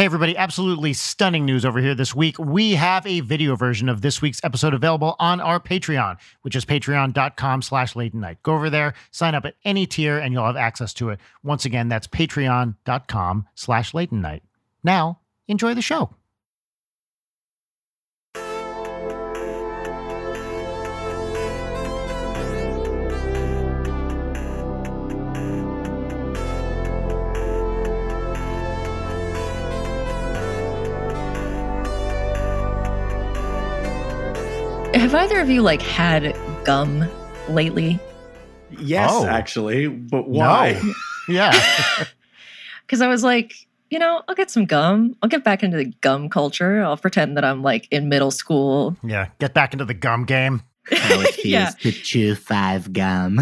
Hey, everybody, absolutely stunning news over here this week. We have a video version of this week's episode available on our Patreon, which is patreon.com slash late night. Go over there, sign up at any tier, and you'll have access to it. Once again, that's patreon.com slash late night. Now, enjoy the show. Have either of you like had gum lately? Yes, Oh. actually, but why? No. Yeah. Because I was like, you know, I'll get some gum. I'll get back into the gum culture. I'll pretend that I'm like in middle school. yeah. Get back into the gum game. How it feels Yeah. to chew five gum.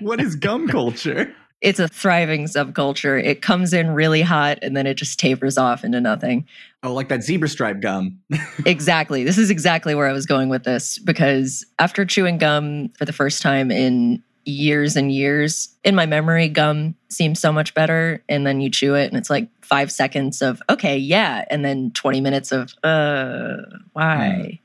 what is gum culture? It's a thriving subculture. It comes in really hot and then it just tapers off into nothing. Oh, like that zebra stripe gum. exactly. This is exactly where I was going with this because after chewing gum for the first time in years and years, in my memory, gum seems so much better. And then you chew it and it's like five seconds of, okay, yeah. And then 20 minutes of, uh, why?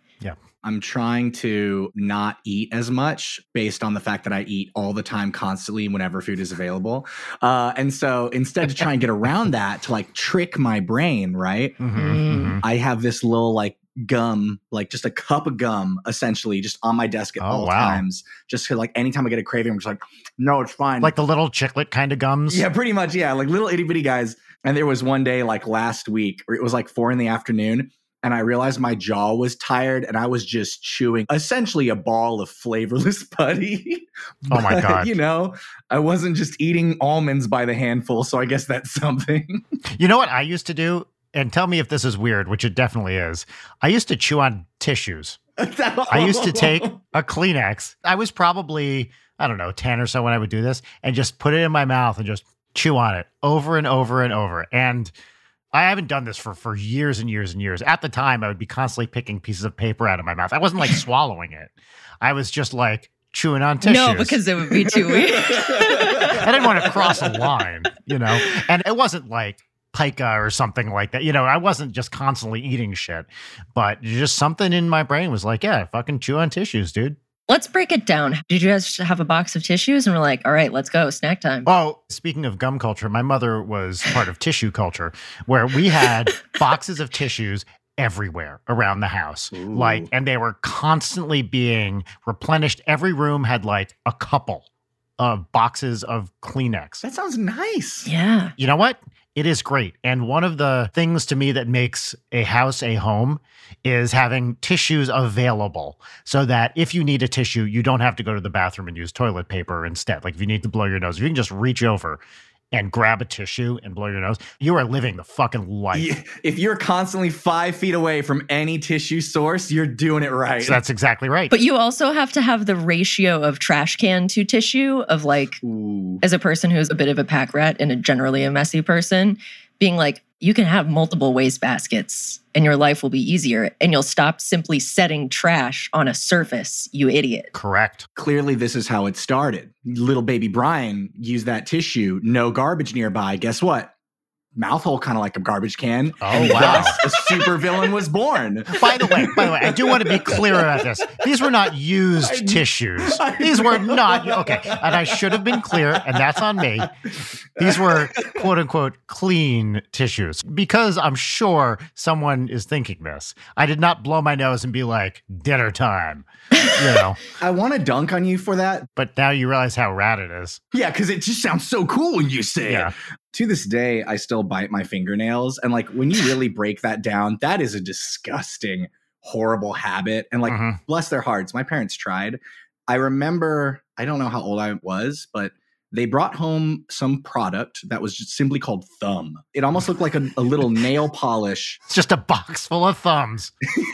I'm trying to not eat as much based on the fact that I eat all the time, constantly, whenever food is available. Uh, and so instead to try and get around that, to like trick my brain, right? Mhm, Mm. mhm. I have this little like gum, like just a cup of gum, essentially, just on my desk at Oh, all wow. times. Just to like anytime I get a craving, I'm just like, no, it's fine. Like the little chiclet kind of gums. Yeah, pretty much. Yeah, like little itty bitty guys. And there was one day, like last week, or it was like four in the afternoon, and I realized my jaw was tired, and I was just chewing essentially a ball of flavorless putty. Oh my God. You know, I wasn't just eating almonds by the handful, so I guess that's something. You know what I used to do? And tell me if this is weird, which it definitely is. I used to chew on tissues. I used to take a Kleenex. I was probably, I don't know, 10 or so when I would do this and just put it in my mouth and just chew on it over and over and over. And I haven't done this for, for years and years and years. At the time, I would be constantly picking pieces of paper out of my mouth. I wasn't like swallowing it, I was just like chewing on tissues. No, because it would be too weird. I didn't want to cross a line, you know? And it wasn't like pica or something like that. You know, I wasn't just constantly eating shit, but just something in my brain was like, yeah, fucking chew on tissues, dude. Let's break it down. Did you guys have a box of tissues? And we're like, all right, let's go. Snack time. Well, speaking of gum culture, my mother was part of tissue culture where we had boxes of tissues everywhere around the house. Ooh. Like, and they were constantly being replenished. Every room had like a couple of boxes of Kleenex. that sounds nice. Yeah. You know what? It is great. And one of the things to me that makes a house a home is having tissues available so that if you need a tissue, you don't have to go to the bathroom and use toilet paper instead. Like if you need to blow your nose, you can just reach over and grab a tissue and blow your nose. You are living the fucking life. If you're constantly five feet away from any tissue source, you're doing it right. So that's exactly right. But you also have to have the ratio of trash can to tissue of like, Ooh. as a person who's a bit of a pack rat and a generally a messy person, being like, you can have multiple waste baskets and your life will be easier and you'll stop simply setting trash on a surface, you idiot. Correct. Clearly, this is how it started. Little baby Brian used that tissue, no garbage nearby. Guess what? Mouth hole kind of like a garbage can. Oh, and wow. thus a super villain was born. By the way, by the way, I do want to be clear about this. These were not used I- tissues. I These were not okay, and I should have been clear, and that's on me. These were quote unquote clean tissues because I'm sure someone is thinking this. I did not blow my nose and be like dinner time, you know. I want to dunk on you for that. But now you realize how rad it is. Yeah, because it just sounds so cool when you say Yeah. it. To this day, I still bite my fingernails. And like when you really break that down, that is a disgusting, horrible habit. And like, Mhm. bless their hearts, my parents tried. I remember, I don't know how old I was, but they brought home some product that was just simply called thumb. It almost looked like a, a little nail polish. It's just a box full of thumbs.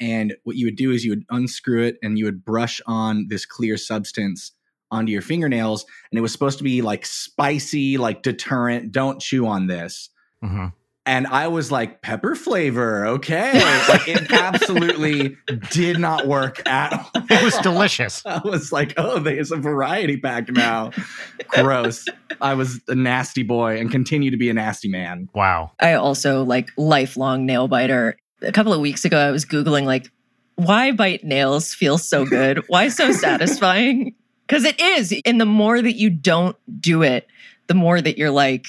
and what you would do is you would unscrew it and you would brush on this clear substance onto your fingernails. And it was supposed to be like spicy, like deterrent. Don't chew on this. Mhm. And I was like, pepper flavor, okay. Like it absolutely did not work at all. It was delicious. I was like, oh, there's a variety pack now. Gross. I was a nasty boy and continue to be a nasty man. Wow. I also like lifelong nail biter. A couple of weeks ago, I was Googling like, why bite nails feels so good? Why so satisfying? Because it is. And the more that you don't do it, the more that you're like,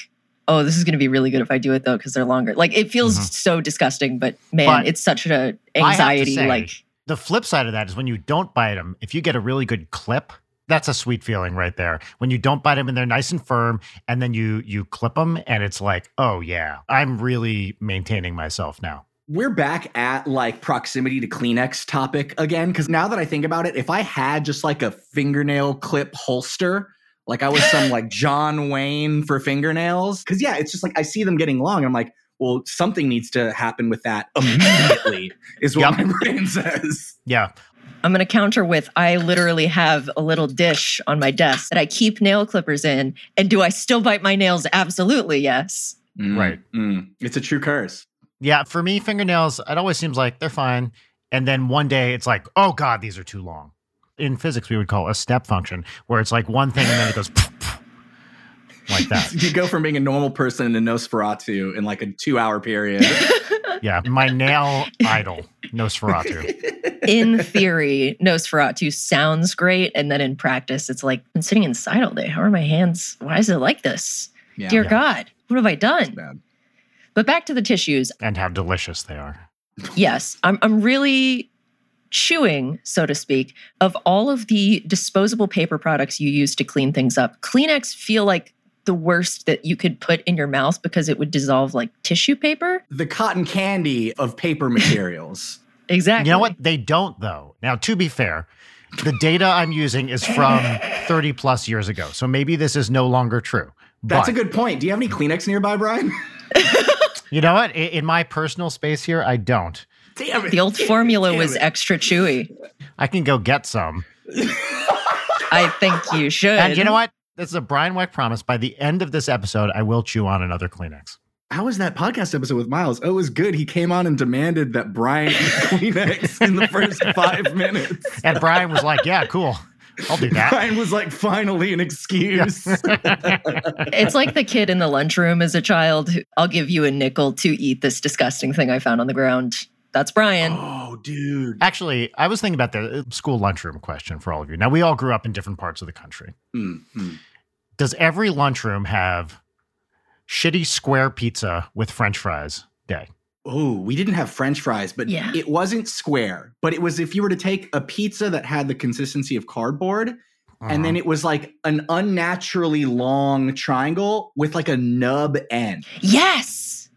oh, this is going to be really good if I do it though, because they're longer. Like it feels Mhm. so disgusting, but man, But it's such an anxiety. say, like, the flip side of that is when you don't bite them, if you get a really good clip, that's a sweet feeling right there. When you don't bite them and they're nice and firm, and then you you clip them, and it's like, oh yeah, I'm really maintaining myself now. We're back at like proximity to Kleenex topic again. Cause now that I think about it, if I had just like a fingernail clip holster, like I was some like John Wayne for fingernails. Cause yeah, it's just like I see them getting long. I'm like, well, something needs to happen with that immediately, is what Yep. my brain says. Yeah, I'm going to counter with I literally have a little dish on my desk that I keep nail clippers in. And do I still bite my nails? Absolutely, yes. Mm, Right. mm. It's a true curse. Yeah. For me, fingernails, it always seems like they're fine, and then one day it's like, oh god, these are too long. In physics, we would call a step function, where it's like one thing and then it goes like that. You go from being a normal person to Nosferatu in like a two hour period. Yeah, my nail idol, Nosferatu. in theory, Nosferatu sounds great. And then in practice, it's like, I'm sitting inside all day. How are my hands? Why is it like this? Yeah. Dear Yeah. God, what have I done? Bad. But back to the tissues. and how delicious they are. Yes, I'm, I'm really chewing, so to speak, of all of the disposable paper products you use to clean things up. Kleenex feel like the worst that you could put in your mouth because it would dissolve like tissue paper. The cotton candy of paper materials. Exactly. You know what? They don't, though. Now, to be fair, the data I'm using is from 30 plus years ago. So maybe this is no longer true. That's But a good point. Do you have any Kleenex nearby, Brian? You know what? In my personal space here, I don't. Damn it. The old formula Damn was it. extra chewy. I can go get some. I think you should. And you know what? This is a Brian Wecht promise. By the end of this episode, I will chew on another Kleenex. How was that podcast episode with Miles? Oh, it was good. He came on and demanded that Brian eat Kleenex in the first five minutes. And Brian was like, yeah, cool. I'll do that. Brian was like, finally, an excuse. It's like the kid in the lunchroom as a child. I'll give you a nickel to eat this disgusting thing I found on the ground. That's Brian. oh, dude. Actually, I was thinking about the uh, school lunchroom question for all of you. Now, we all grew up in different parts of the country. Mm, mm. Does every lunchroom have shitty square pizza with french fries day? Oh, we didn't have French fries, but Yeah. it wasn't square. But it was if you were to take a pizza that had the consistency of cardboard, and then Uh-huh. it was like an unnaturally long triangle with like a nub end. Yes.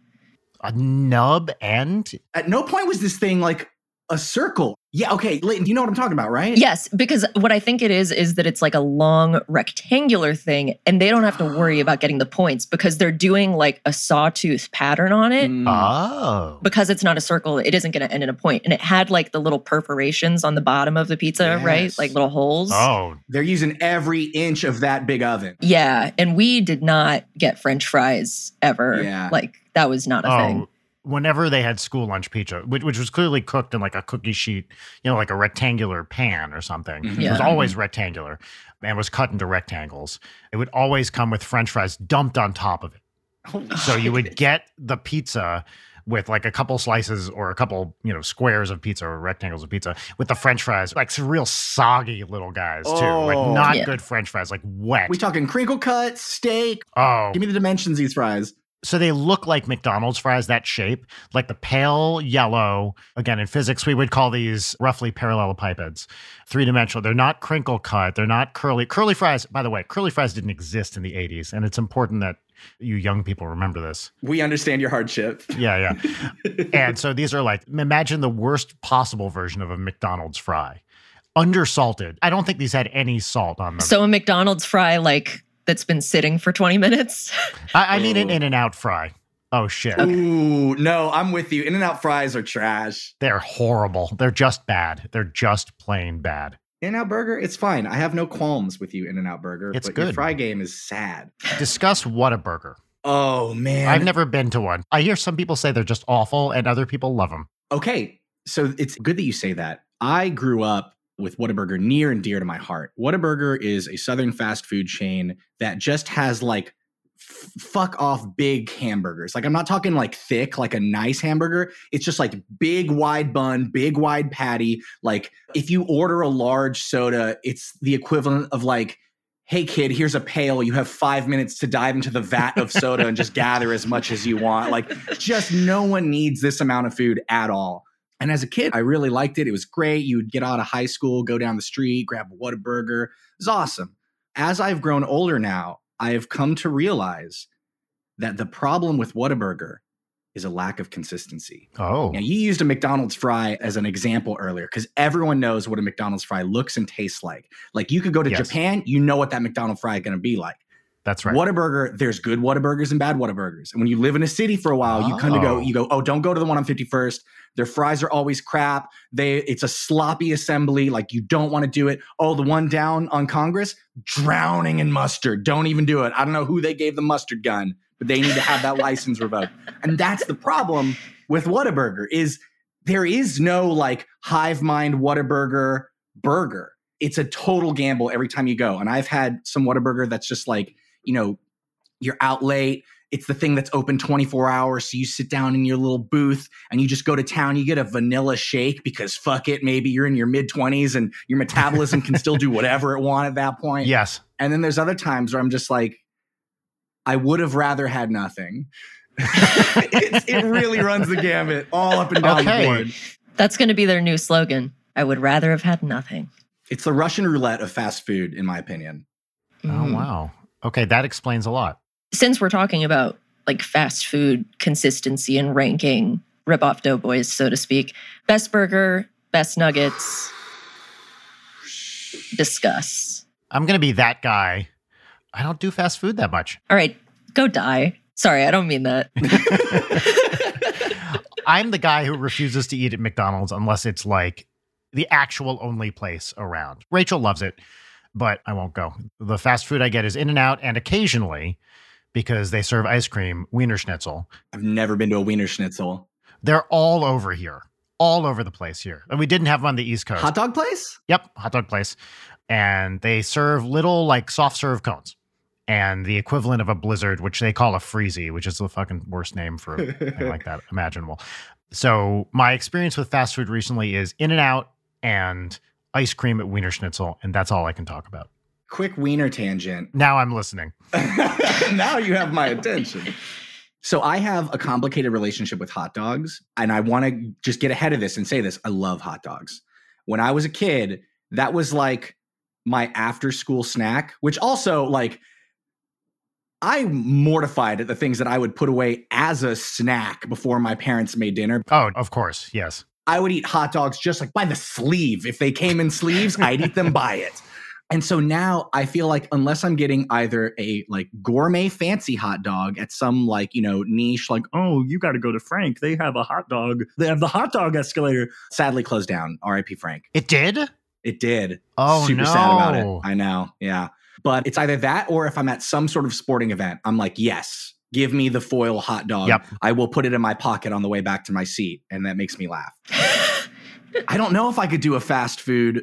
a nub end? At no point was this thing like a circle. Yeah, okay, Leighton, you know what I'm talking about, right? Yes, because what I think it is is that it's like a long rectangular thing and they don't have to worry about getting the points because they're doing like a sawtooth pattern on it. Mm. Oh. Because it's not a circle, it isn't going to end in a point. And it had like the little perforations on the bottom of the pizza, right? Like little holes. Oh, They're using every inch of that big oven. Yeah. And we did not get French fries ever. Yeah. Like that was not a thing. Oh. Whenever they had school lunch pizza, which, which was clearly cooked in like a cookie sheet, you know, like a rectangular pan or something. Mhm. It was always rectangular and was cut into rectangles. It would always come with french fries dumped on top of it. So you would get the pizza with like a couple slices or a couple, you know, squares of pizza or rectangles of pizza with the french fries, like some real soggy little guys too. Oh. like not Yeah. good french fries, like wet. We talking crinkle cut, steak. oh, Give me the dimensions these fries. So they look like McDonald's fries, that shape, like the pale yellow. Again, in physics, we would call these roughly parallelepipeds, three dimensional. They're not crinkle cut. They're not curly. Curly fries, by the way, curly fries didn't exist in the 80s. And it's important that you young people remember this. We understand your hardship. Yeah, yeah. and so these are like, imagine the worst possible version of a McDonald's fry. Undersalted. I don't think these had any salt on them. So a McDonald's fry like that's been sitting for 20 minutes. I, I mean an. In and Out fry. Oh, shit. Ooh, no, I'm with you. In and out fries are trash. They're horrible. They're just bad. They're just plain bad. In and out burger, it's fine. I have no qualms with you, In and out burger. It's but Your good. fry game is sad. Discuss Whataburger. Oh man. I've never been to one. I hear some people say they're just awful and other people love them. Okay, so it's good that you say that. I grew up with Whataburger near and dear to my heart. Whataburger is a southern fast food chain that just has like f- fuck off big hamburgers. Like I'm not talking like thick, like a nice hamburger. It's just like big wide bun, big wide patty. Like if you order a large soda, it's the equivalent of like hey kid here's a pail you have five minutes to dive into the vat of soda and just gather as much as you want like just no one needs this amount of food at all and as a kid i really liked it it was great you would get out of high school go down the street grab a whataburger it was awesome as i've grown older now i have come to realize that the problem with whataburger is a lack of consistency Oh, now, you used a McDonald's fry as an example earlier because everyone knows what a McDonald's fry looks and tastes like. Like you could go to Yes. Japan, you know what that McDonald's fry is going to be like. That's right. Whataburger, there's good Whataburgers and bad Whataburgers. And when you live in a city for a while, you kind of go, Oh. you go, oh, don't go to the one on 51st. Their fries are always crap. They, it's a sloppy assembly. Like you don't want to do it. Oh, the one down on Congress, drowning in mustard. Don't even do it. I don't know who they gave the mustard gun, but they need to have that license revoked. And that's the problem with Whataburger is there is no like hive mind Whataburger burger. It's a total gamble every time you go. And I've had some Whataburger that's just like, you know, you're out late. It's the thing that's open 24 hours. So you sit down in your little booth and you just go to town. You get a vanilla shake because fuck it. Maybe you're in your mid 20s and your metabolism can still do whatever it want at that point. yes. And then there's other times where I'm just like, I would have rather had nothing. it, it really runs the gamut all up and down Okay. the board. That's going to be their new slogan. I would rather have had nothing. It's the Russian roulette of fast food, in my opinion. Oh, Mm. wow. Okay, that explains a lot. Since we're talking about like fast food consistency and ranking rip off doughboys, so to speak, best burger, best nuggets, discuss. I'm going to be that guy. I don't do fast food that much. All right, go die. Sorry, I don't mean that. I'm the guy who refuses to eat at McDonald's unless it's like the actual only place around. Rachel loves it, but I won't go. The fast food I get is In and Out and occasionally because they serve ice cream, Wiener Schnitzel. I've never been to a Wiener Schnitzel. They're all over here, all over the place here. And we didn't have them on the East Coast. Hot dog place? Yep, hot dog place. And they serve little like soft serve cones. And the equivalent of a blizzard, which they call a freezy, which is the fucking worst name for a thing like that imaginable. So my experience with fast food recently is In and Out and ice cream at Wiener Schnitzel, and that's all I can talk about. Quick Wiener tangent. Now I'm listening. now you have my attention. So I have a complicated relationship with hot dogs, and I want to just get ahead of this and say this. I love hot dogs. When I was a kid, that was like my after school snack, which also like I'm mortified at the things that I would put away as a snack before my parents made dinner. Oh, of course, yes. I would eat hot dogs just like by the sleeve. If they came in sleeves, I'd eat them by it. And so now I feel like unless I'm getting either a like gourmet fancy hot dog at some like, you know, niche, like, oh, you got to go to Frank. They have a hot dog. They have the hot dog escalator. Sadly closed down. RIP Frank. It did? It did. Oh, Super no. sad about it. I know. Yeah. But it's either that or if I'm at some sort of sporting event, I'm like, yes, give me the foil hot dog. Yep. I will put it in my pocket on the way back to my seat. And that makes me laugh. I don't know if I could do a fast food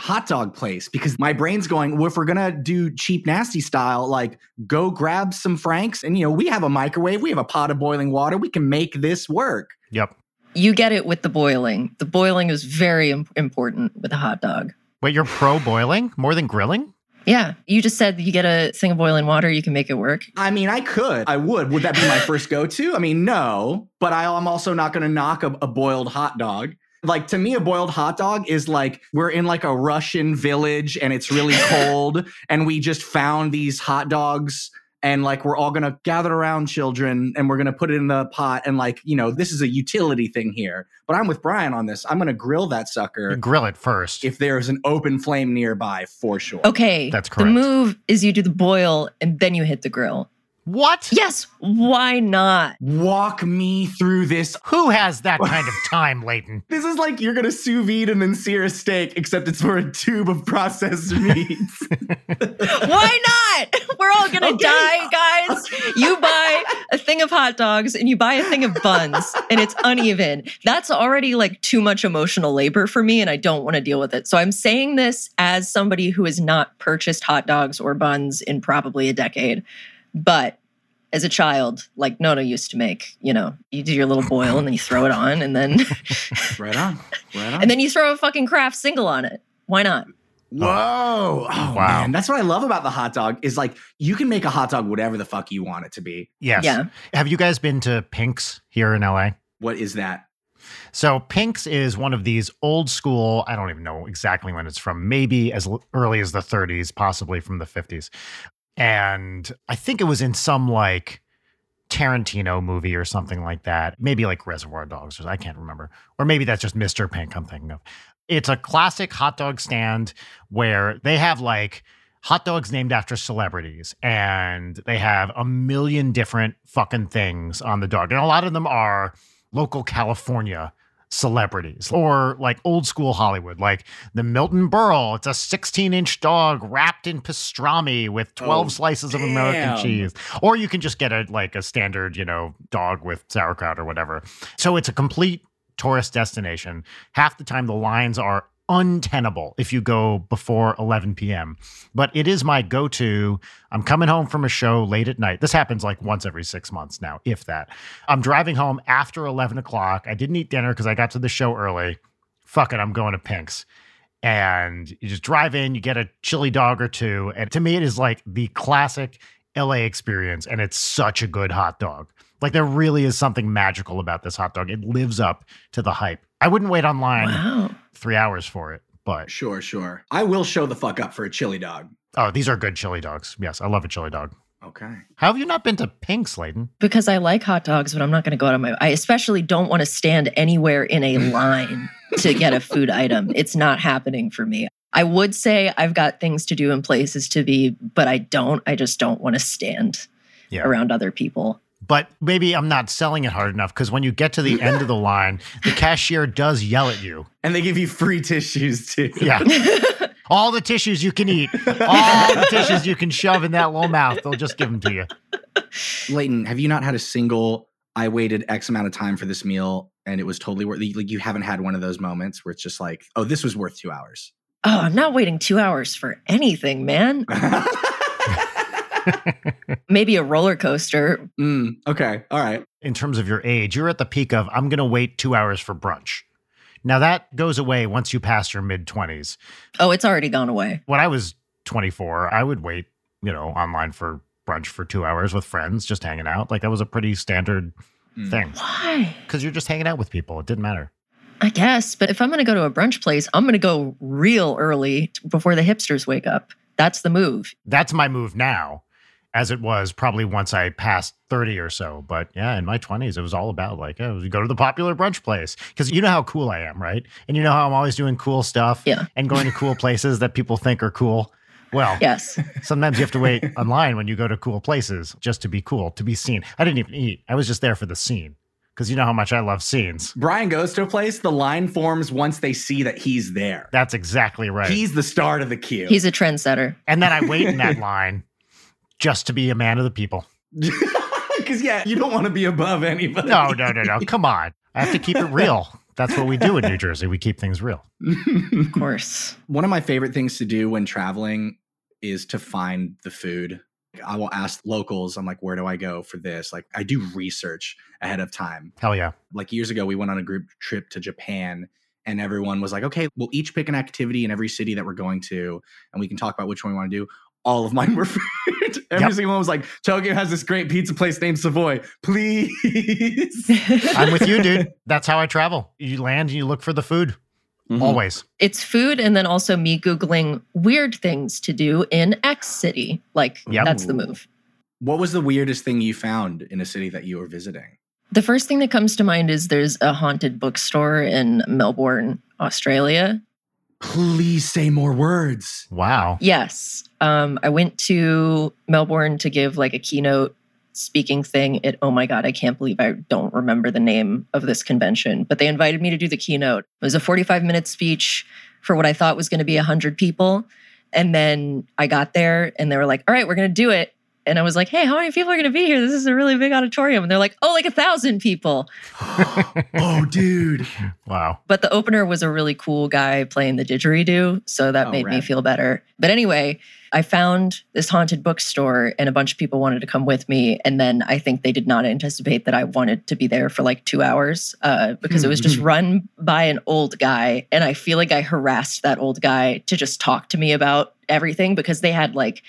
hot dog place because my brain's going, well, if we're gonna do cheap nasty style, like go grab some Franks and you know, we have a microwave, we have a pot of boiling water, we can make this work. Yep. You get it with the boiling. The boiling is very im- important with a hot dog. Wait, you're pro boiling more than grilling? Yeah, you just said you get a thing of boiling water, you can make it work. I mean, I could, I would. Would that be my first go-to? I mean, no, but I, I'm also not gonna knock a, a boiled hot dog. Like to me, a boiled hot dog is like we're in like a Russian village and it's really cold, and we just found these hot dogs and like we're all gonna gather around children and we're gonna put it in the pot and like you know this is a utility thing here but i'm with brian on this i'm gonna grill that You sucker grill it first. if there's an open flame nearby for sure Okay. That's correct. The move is you do the boil and then you hit the grill. What? Yes, why not? walk me through this Who has that kind of time, Leighton? this is like you're gonna sous vide and then sear a steak except it's for a tube of processed meats Why not? We're all gonna Okay. die, guys. you buy a thing of hot dogs and you buy a thing of buns and it's uneven. That's already like too much emotional labor for me and I don't want to deal with it. So I'm saying this as somebody who has not purchased hot dogs or buns in probably a decade. But as a child, like Nona used to make, you know, you do your little boil and then you throw it on and then Right on. Right on. and then you throw a fucking Kraft single on it. Why not? Whoa. Oh, oh, Wow. man. That's what I love about the hot dog is like you can make a hot dog whatever the fuck you want it to be. Yes. Yeah. Have you guys been to Pink's here in LA? What is that? So Pink's is one of these old school, I don't even know exactly when it's from, maybe as early as the 30s, possibly from the 50s. And I think it was in some like Tarantino movie or something like that. Maybe like Reservoir Dogs, or I can't remember. Or maybe that's just Mr. Pink I'm thinking of. It's a classic hot dog stand where they have like hot dogs named after celebrities and they have a million different fucking things on the dog. And a lot of them are local California celebrities or like old school Hollywood, like the Milton Berle. It's a 16 inch dog wrapped in pastrami with 12 Oh, slices of American cheese. Or you can just get a like a standard, you know, dog with sauerkraut or whatever. So it's a complete tourist destination. Half the time the lines are untenable if you go before 11 p.m. But it is my go-to. I'm coming home from a show late at night. This happens like once every six months now, if that. I'm driving home after 11 o'clock. I didn't eat dinner because I got to the show early. Fuck it, I'm going to Pink's. And you just drive in, you get a chili dog or two. And to me, it is like the classic LA experience. And it's such a good hot dog. Like there really is something magical about this hot dog. It lives up to the hype. I wouldn't wait online Wow. three hours for it, but Sure, sure. I will show the fuck up for a chili dog. oh, these are good chili dogs. Yes, I love a chili dog. Okay. How have you not been to Pink's, Leighton? Because I like hot dogs, but I'm not going to go out of my I especially don't want to stand anywhere in a line to get a food item. It's not happening for me. I would say I've got things to do and places to be, but I don't. I just don't want to stand Yeah. around other people. But maybe I'm not selling it hard enough because when you get to the end of the line, the cashier does yell at you. And they give you free tissues too. Yeah. All the tissues you can eat, all the tissues you can shove in that little mouth, they'll just give them to you. Leighton, have you not had a single I waited X amount of time for this meal and it was totally worth like you haven't had one of those moments where it's just like, oh, this was worth two hours. Oh, I'm not waiting two hours for anything, man. Maybe a roller coaster. Mm, okay. All right. In terms of your age, you're at the peak of, I'm going to wait two hours for brunch. Now that goes away once you pass your mid 20s. Oh, it's already gone away. when I was 24, I would wait, you know, online for brunch for two hours with friends, just hanging out. Like that was a pretty standard Mm. thing Why? because you're just hanging out with people. It didn't matter. I guess, but if I'm going to go to a brunch place, I'm going to go real early before the hipsters wake up. That's the move. That's my move now, as it was probably once I passed 30 or so. But yeah, in my 20s, it was all about like, oh, we go to the popular brunch place because you know how cool I am, right? And you know how I'm always doing cool stuff Yeah. and going to cool places that people think are cool. Well, Yes. Sometimes you have to wait online when you go to cool places just to be cool, to be seen. I didn't even eat. I was just there for the scene because you know how much I love scenes. Brian goes to a place, the line forms once they see that he's there. That's exactly right. He's the start of the queue. He's a trendsetter. and then I wait in that line just to be a man of the people. Because, yeah, you don't want to be above anybody. No, no, no, no. Come on. I have to keep it real. That's what we do in New Jersey. We keep things real. Of course. One of my favorite things to do when traveling is to find the food. I will ask locals, I'm like, where do I go for this? Like, I do research ahead of time. Hell yeah. Like, years ago, we went on a group trip to Japan, and everyone was like, okay, we'll each pick an activity in every city that we're going to, and we can talk about which one we want to do. All of mine were food. Every Yep. single one was like, Tokyo has this great pizza place named Savoy. Please. I'm with you, dude. That's how I travel. You land and you look for the food Mhm. always. it's food and then also me Googling weird things to do in X city. Like, Yep. that's the move. What was the weirdest thing you found in a city that you were visiting? The first thing that comes to mind is there's a haunted bookstore in Melbourne, Australia. Please say more words. Wow. Yes. Um, I went to Melbourne to give like a keynote speaking thing. It, oh my God, I can't believe I don't remember the name of this convention, but they invited me to do the keynote. It was a 45 minute speech for what I thought was going to be 100 people. And then I got there and they were like, all right, we're going to do it. And I was like, hey, how many people are going to be here? This is a really big auditorium. And they're like, oh, like a thousand people. oh, dude. Wow. But the opener was a really cool guy playing the didgeridoo. So that Oh, made me feel better. But anyway, I found this haunted bookstore and a bunch of people wanted to come with me. And then I think they did not anticipate that I wanted to be there for like two hours uh, because it was just run by an old guy. And I feel like I harassed that old guy to just talk to me about everything because they had like,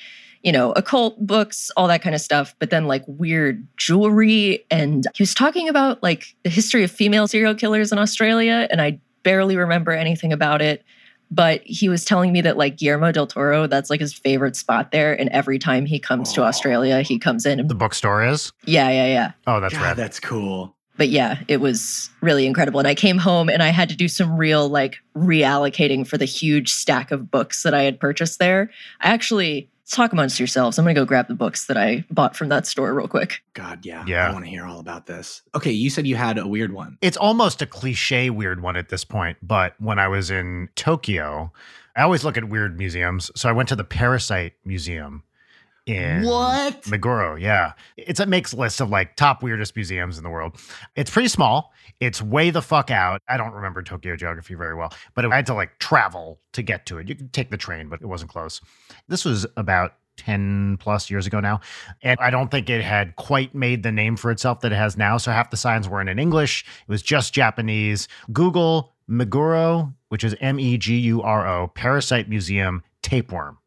you know, occult books, all that kind of stuff, but then like weird jewelry. And he was talking about like the history of female serial killers in Australia. And I barely remember anything about it. But he was telling me that like Guillermo del Toro, that's like his favorite spot there. And every time he comes to Oh. Australia, he comes in. And, The bookstore is? yeah, yeah, yeah. Oh, that's right. that's cool. But yeah, it was really incredible. And I came home and I had to do some real like reallocating for the huge stack of books that I had purchased there. I actually talk amongst yourselves. I'm gonna go grab the books that I bought from that store real quick. God, yeah. Yeah. I want to hear all about this. Okay, you said you had a weird one. It's almost a cliche weird one at this point, but when I was in Tokyo, I always look at weird museums. So I went to the Parasite Museum in What? Meguro. Yeah. It's it makes list of like top weirdest museums in the world. It's pretty small. It's way the fuck out. I don't remember Tokyo geography very well, but I had to like travel to get to it. You could take the train, but it wasn't close. This was about 10 plus years ago now. And I don't think it had quite made the name for itself that it has now. So half the signs weren't in English. It was just Japanese. Google Meguro, which is M E G U R O, Parasite Museum Tapeworm.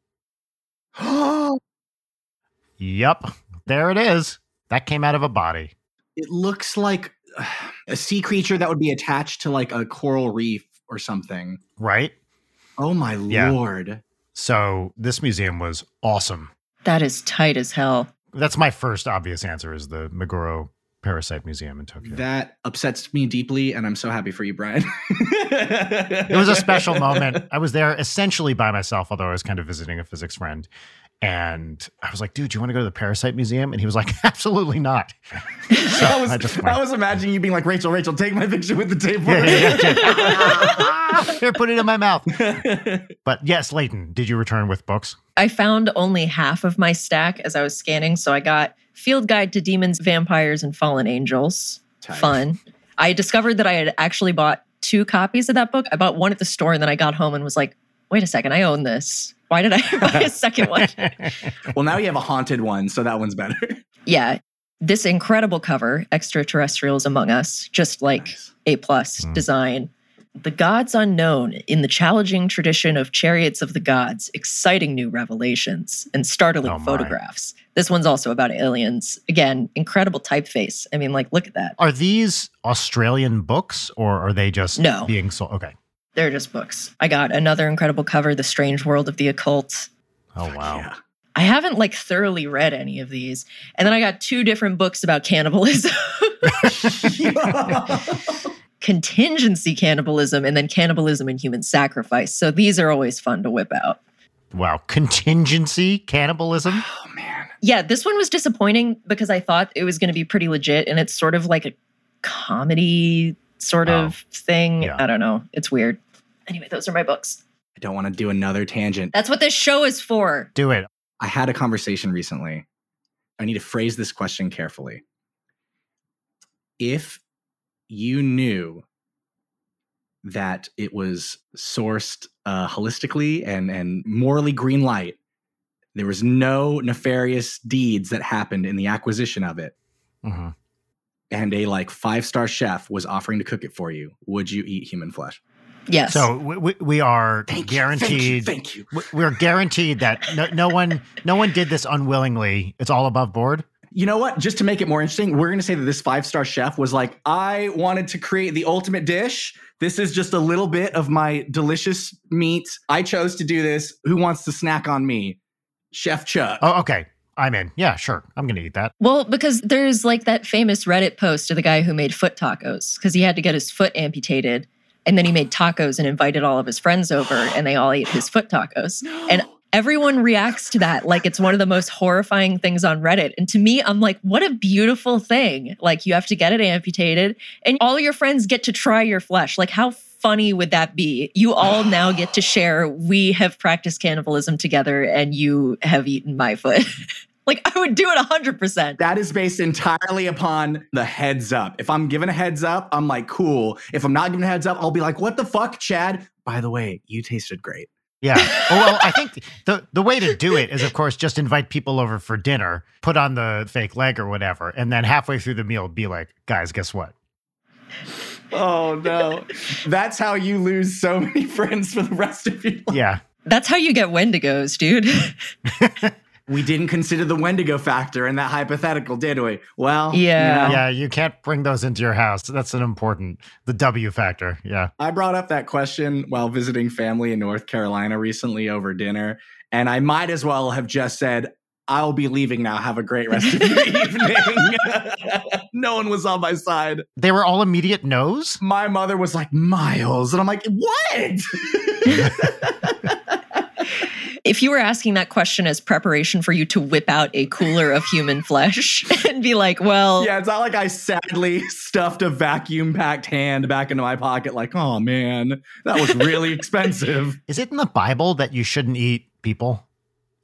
Yep. There it is. That came out of a body. it looks like a sea creature that would be attached to like a coral reef or something. Right? Oh my Yeah. lord. So this museum was awesome. That is tight as hell. That's my first obvious answer is the Meguro Parasite Museum in Tokyo. That upsets me deeply, and I'm so happy for you, Brian. it was a special moment. I was there essentially by myself, although I was kind of visiting a physics friend. And I was like, dude, do you want to go to the Parasite Museum? And he was like, absolutely not. So I was, I just I was imagining you being like, Rachel, Rachel, take my picture with the tape. Yeah, yeah, yeah, yeah. Here, put it in my mouth. But yes, Leighton, did you return with books? I found only half of my stack as I was scanning. So I got Field Guide to Demons, Vampires, and Fallen Angels. Tight. Fun. I discovered that I had actually bought two copies of that book. I bought one at the store and then I got home and was like, wait a second, I own this. Why did I buy a second one? well, now you have a haunted one, so that one's better. yeah. This incredible cover, Extraterrestrials Among Us, just like Nice. A plus Mm. design. The gods unknown in the challenging tradition of chariots of the gods, exciting new revelations and startling Oh photographs. This one's also about aliens. Again, incredible typeface. I mean, like, look at that. Are these Australian books or are they just No. being sold? Okay. They're just books. I got another incredible cover, The Strange World of the Occult. Oh, Fuck wow. I haven't like thoroughly read any of these. And then I got two different books about cannibalism. Contingency cannibalism and then cannibalism and human sacrifice. So these are always fun to whip out. Wow. Contingency cannibalism? oh man. Yeah, this one was disappointing because I thought it was going to be pretty legit and it's sort of like a comedy sort of thing. yeah. I don't know. It's weird. Anyway, those are my books. I don't want to do another tangent. That's what this show is for. Do it. I had a conversation recently. I need to phrase this question carefully. If you knew that it was sourced uh, holistically and and morally green light, there was no nefarious deeds that happened in the acquisition of it, Mhm. And a like five star chef was offering to cook it for you, would you eat human flesh? Yes. So we, we, we are Thank guaranteed. You, thank you. Thank you. we- We're guaranteed that no, no one no one did this unwillingly. It's all above board. You know what? Just to make it more interesting, we're going to say that this five star chef was like, I wanted to create the ultimate dish. This is just a little bit of my delicious meat. I chose to do this. Who wants to snack on me? Chef Chuck. Oh, okay. I'm in. Yeah, sure. I'm gonna eat that. Well, because there's like that famous Reddit post of the guy who made foot tacos because he had to get his foot amputated. And then he made tacos and invited all of his friends over and they all ate his foot tacos. And everyone reacts to that like it's one of the most horrifying things on Reddit. And to me, I'm like, what a beautiful thing. Like you have to get it amputated and all your friends get to try your flesh. Like how funny would that be? You all now get to share. We have practiced cannibalism together and you have eaten my foot. Like I would do it 100%. That is based entirely upon the heads up. If I'm given a heads up, I'm like, cool. If I'm not given a heads up, I'll be like, what the fuck, Chad? By the way, you tasted great. Yeah. Oh, well, I think the the way to do it is, of course, just invite people over for dinner, put on the fake leg or whatever, and then halfway through the meal, be like, guys, guess what? Oh no. That's how you lose so many friends for the rest of your life. Yeah. That's how you get Wendigos, dude. We didn't consider the Wendigo factor in that hypothetical, did we? Well, Yeah. you know, Yeah. You can't bring those into your house. That's an important, the W factor. Yeah. I brought up that question while visiting family in North Carolina recently over dinner, and I might as well have just said, I'll be leaving now. Have a great rest of your evening. no one was on my side. They were all immediate no's. My mother was like, Miles. And I'm like, what? if you were asking that question as preparation for you to whip out a cooler of human flesh and be like, well, yeah, it's not like I sadly stuffed a vacuum packed hand back into my pocket, like, oh man, that was really expensive. Is it in the Bible that you shouldn't eat people?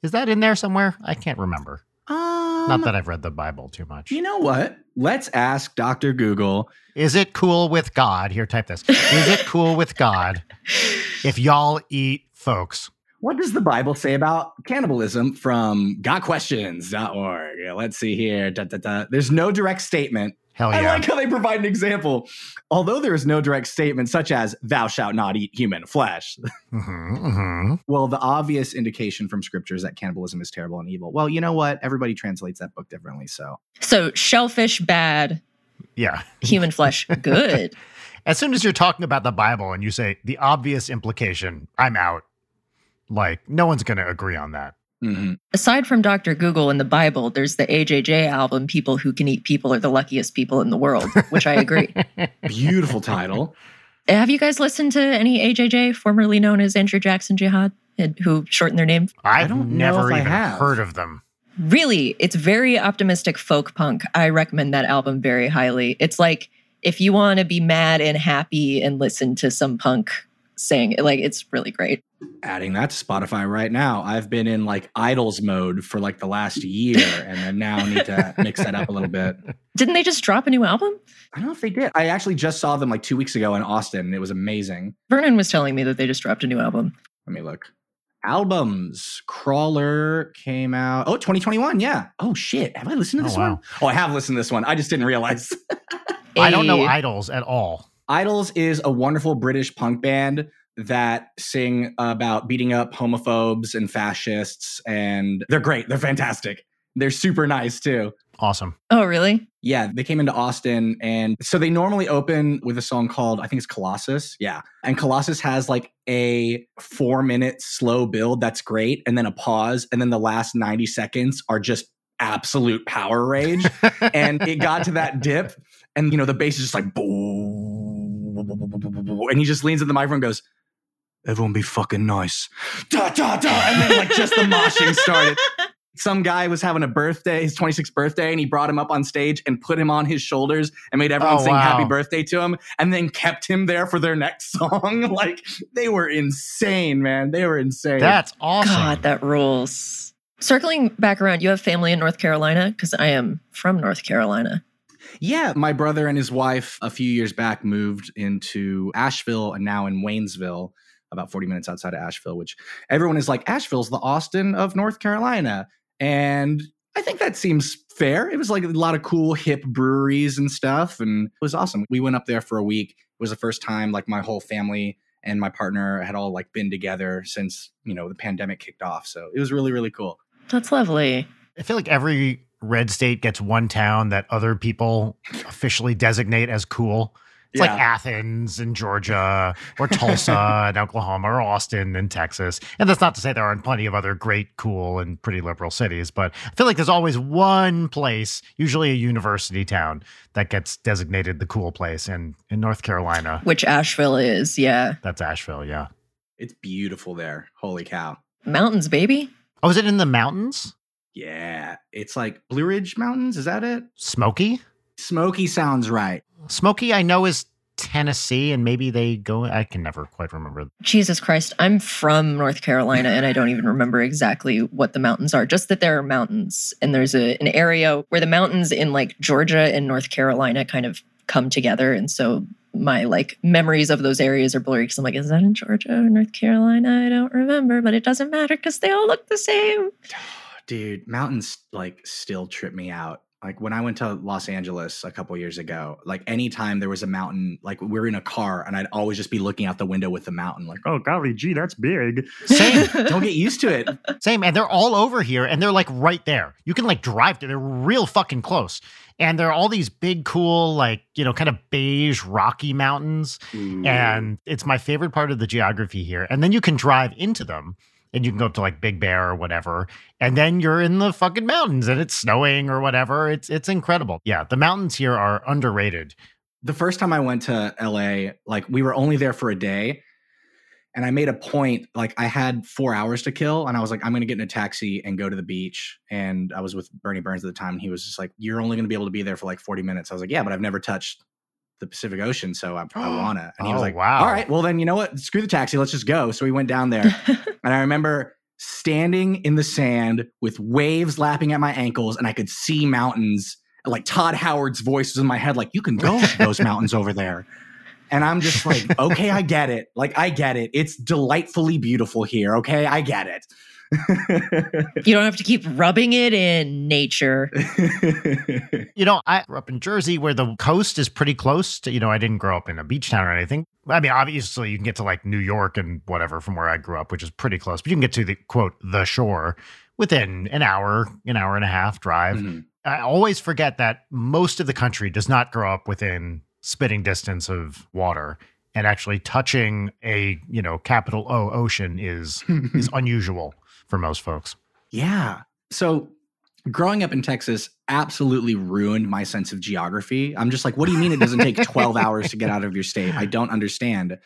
Is that in there somewhere? I can't remember. Um, Not that I've read the Bible too much. You know what? Let's ask Dr. Google. Is it cool with God? Here, type this. Is it cool with God if y'all eat folks? What does the Bible say about cannibalism from gotquestions.org? Yeah, let's see here. Da, da, da. There's no direct statement. Hell yeah. I like how they provide an example. Although there is no direct statement, such as, thou shalt not eat human flesh. Mhm, mhm. well, the obvious indication from scripture is that cannibalism is terrible and evil. Well, you know what? Everybody translates that book differently. So so shellfish bad, Yeah. human flesh good. As soon as you're talking about the Bible and you say the obvious implication, I'm out. Like, no one's going to agree on that. mhm. Aside from Dr. Google and the Bible, there's the AJJ album, People Who Can Eat People Are the Luckiest People in the World, which I agree. beautiful title. Have you guys listened to any AJJ, formerly known as Andrew Jackson Jihad, who shortened their name? I've don't know never if I even have. heard of them. Really, it's very optimistic folk punk. I recommend that album very highly. It's like if you want to be mad and happy and listen to some punk sing, like it's really great. Adding that to Spotify right now. I've been in like IDLES mode for like the last year, and then now need to mix that up a little bit. Didn't they just drop a new album? I don't know if they did. I actually just saw them like two weeks ago in Austin, and it was amazing. Vernon was telling me that they just dropped a new album. Let me look. Albums. Crawler came out. Oh, 2021. Yeah. Oh, shit. Have I listened to Oh, this wow. one? Oh, I have listened to this one. I just didn't realize. I don't know IDLES at all. IDLES is a wonderful British punk band that sing about beating up homophobes and fascists. And they're great. They're fantastic. They're super nice too. Awesome. Oh, really? Yeah, they came into Austin and so they normally open with a song called I think it's Colossus. Yeah. And Colossus has like a 4 minute slow build that's great and then a pause and then the last 90 seconds are just absolute power rage and it got to that dip and you know the bass is just like boo and he just leans in the microphone and goes everyone be fucking nice da da da and then like just the moshing started some guy was having a birthday, his 26th birthday, and he brought him up on stage and put him on his shoulders and made everyone Oh, sing happy birthday to him and then kept him there for their next song. like they were insane, man. They were insane. That's awesome. God, that rules. Circling back around, you have family in North Carolina? Because I am from North Carolina. Yeah, my brother and his wife a few years back moved into Asheville and now in Waynesville, about 40 minutes outside of Asheville, which everyone is like, Asheville's the Austin of North Carolina. And I think that seems fair. It was like a lot of cool hip breweries and stuff. And it was awesome. We went up there for a week. It was the first time like my whole family and my partner had all like been together since, you know, the pandemic kicked off. So it was really, really cool. That's lovely. I feel like every red state gets one town that other people officially designate as cool. It's like Athens in Georgia or Tulsa in Oklahoma or Austin in Texas. And that's not to say there aren't plenty of other great, cool, and pretty liberal cities, but I feel like there's always one place, usually a university town, that gets designated the cool place. And in North Carolina, Which Asheville is, yeah. that's Asheville, yeah. It's beautiful there. Holy cow. Mountains, baby. Oh, is it in the mountains? Yeah. It's like Blue Ridge Mountains. Is that it? Smoky? Smoky sounds right. Smoky, I know, is Tennessee, and maybe they go. I can never quite remember. Jesus Christ, I'm from North Carolina and I don't even remember exactly what the mountains are. Just that there are mountains, and there's a, an area where the mountains in like Georgia and North Carolina kind of come together, and so my like memories of those areas are blurry because I'm like, is that in Georgia or North Carolina? I don't remember, but it doesn't matter because they all look the same. Dude, mountains like still trip me out. Like when I went to Los Angeles a couple years ago, like anytime there was a mountain, like we are in a car and I'd always just be looking out the window with the mountain, like, oh golly gee, that's big. Same. Don't get used to it. Same, and they're all over here, and they're like right there. You can like drive to. They're real fucking close, and there are all these big, cool, like you know, kind of beige, rocky mountains, and it's my favorite part of the geography here. And then you can drive into them, and you can go to like Big Bear or whatever, and then you're in the fucking mountains, and it's snowing or whatever. It's it's incredible. Yeah, the mountains here are underrated. the first time I went to LA, like we were only there for a day. And I made a point, like I had four hours to kill. And I was like, I'm to get in a taxi and go to the beach. And I was with Burnie Burns at the time. And he was just like, You're only to be able to be there for like 40 minutes. I was like, Yeah, but I've never touched the Pacific Ocean. So I, I want to. And he was Oh, like, wow. All right, well, then you know what? Screw the taxi. Let's just go. So we went down there. and I remember standing in the sand with waves lapping at my ankles. And I could see mountains. Like Todd Howard's voice was in my head, like, You can go to those mountains over there. And I'm just like, okay, I get it. Like, I get it. It's delightfully beautiful here. Okay, I get it. You don't have to keep rubbing it in nature. You know, I grew up in Jersey where the coast is pretty close to, you know, I didn't grow up in a beach town or anything. I mean, obviously you can get to like New York and whatever from where I grew up, which is pretty close, but you can get to the quote, the shore within an hour, an hour and a half drive. Mhm. I always forget that most of the country does not grow up within spitting distance of water. And actually touching a, you know, capital O ocean is is unusual for most folks. yeah. So, growing up in Texas absolutely ruined my sense of geography. I'm just like, what do you mean it doesn't take 12 hours to get out of your state? I don't understand.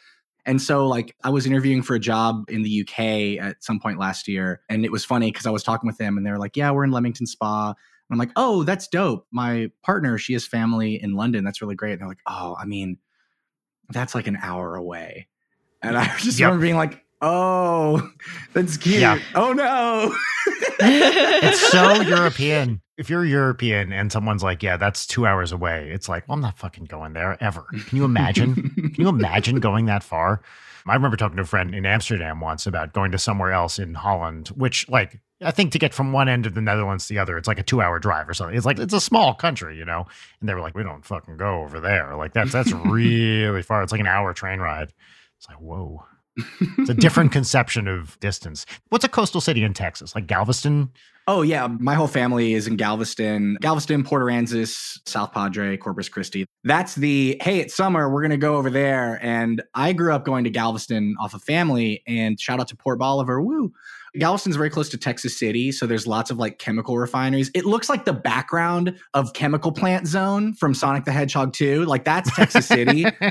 And so, like, I was interviewing for a job in the UK at some point last year. And it was funny because I was talking with them and they were like, yeah, we're in Leamington Spa. And I'm like, oh, that's dope. My partner, she has family in London. That's really great. And they're like, oh, I mean, that's like an hour away. And I just Yep. remember being like, oh, that's cute. Yeah. Oh, no. it's so European. If you're European and someone's like, "Yeah, that's two hours away," it's like, well, "I'm not fucking going there ever." Can you imagine? Can you imagine going that far? I remember talking to a friend in Amsterdam once about going to somewhere else in Holland, which, like, I think to get from one end of the Netherlands to the other, it's like a two-hour drive or something. It's like it's a small country, you know. And they were like, "We don't fucking go over there. Like that's that's really far. It's like an hour train ride." It's like, whoa. It's a different conception of distance. What's a coastal city in Texas? Like Galveston? Oh yeah, my whole family is in Galveston, Galveston, Port Aransas, South Padre, Corpus Christi. That's the hey, it's summer, we're gonna go over there. And I grew up going to Galveston off of family. And shout out to Port Bolivar, woo. Galveston's very close to Texas City, so there's lots of like chemical refineries. It looks like the background of Chemical Plant Zone from Sonic the Hedgehog 2. Like that's Texas City.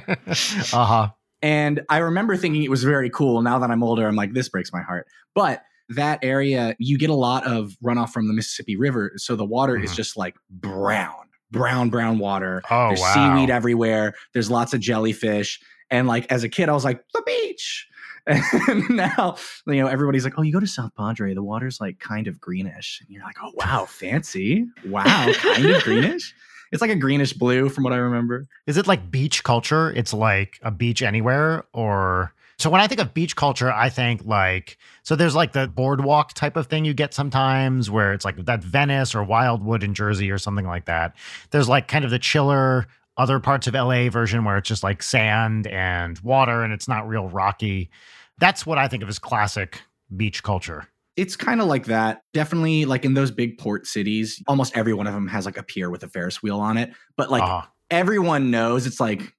uh huh. And I remember thinking it was very cool. Now that I'm older, I'm like, this breaks my heart. But that area, you get a lot of runoff from the Mississippi River. So the water is Mhm. just like brown, brown, brown water. Oh There's wow. seaweed everywhere. There's lots of jellyfish. And like as a kid, I was like, the beach. And now, you know, everybody's like, oh, you go to South Padre, the water's like kind of greenish. And you're like, oh, wow, fancy. Wow, kind of greenish. It's like a greenish blue from what I remember. Is it like beach culture? It's like a beach anywhere or so when I think of beach culture, I think like so there's like the boardwalk type of thing you get sometimes where it's like that Venice or Wildwood in Jersey or something like that. There's like kind of the chiller other parts of LA version where it's just like sand and water and it's not real rocky. That's what I think of as classic beach culture. It's kind of like that. Definitely like in those big port cities, almost every one of them has like a pier with a Ferris wheel on it. But like Uh-huh. everyone knows it's like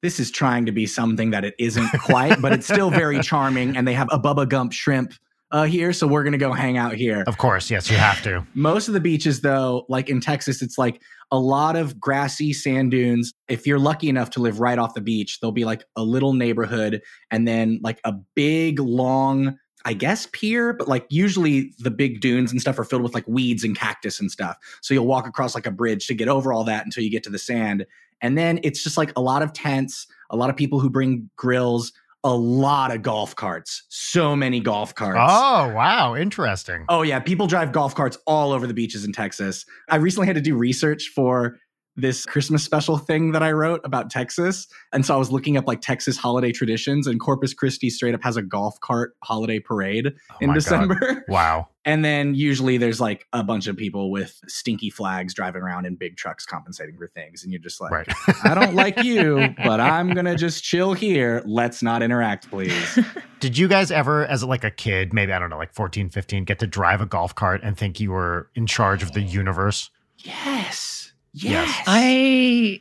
this is trying to be something that it isn't quite, but it's still very charming. And they have a Bubba Gump shrimp uh, here, so we're gonna go hang out here. Of course, yes, you have to. Most of the beaches, though, like in Texas, it's like a lot of grassy sand dunes. If you're lucky enough to live right off the beach, there'll be like a little neighborhood and then like a big, long, I guess pier, but like usually the big dunes and stuff are filled with like weeds and cactus and stuff. So you'll walk across like a bridge to get over all that until you get to the sand. And then it's just like a lot of tents, a lot of people who bring grills, a lot of golf carts. So many golf carts. Oh, wow. Interesting. Oh yeah, people drive golf carts all over the beaches in Texas. I recently had to do research for this Christmas special thing that I wrote about Texas. And so I was looking up like Texas holiday traditions, and Corpus Christi straight up has a golf cart holiday parade Oh in my God. December. Wow. And then usually there's like a bunch of people with stinky flags driving around in big trucks compensating for things. And you're just like, Right. I don't like you, but I'm going to just chill here. Let's not interact, please. Did you guys ever, as like a kid, maybe, I don't know, like 14, 15, get to drive a golf cart and think you were in charge of the universe? yes. Yes. Yes. I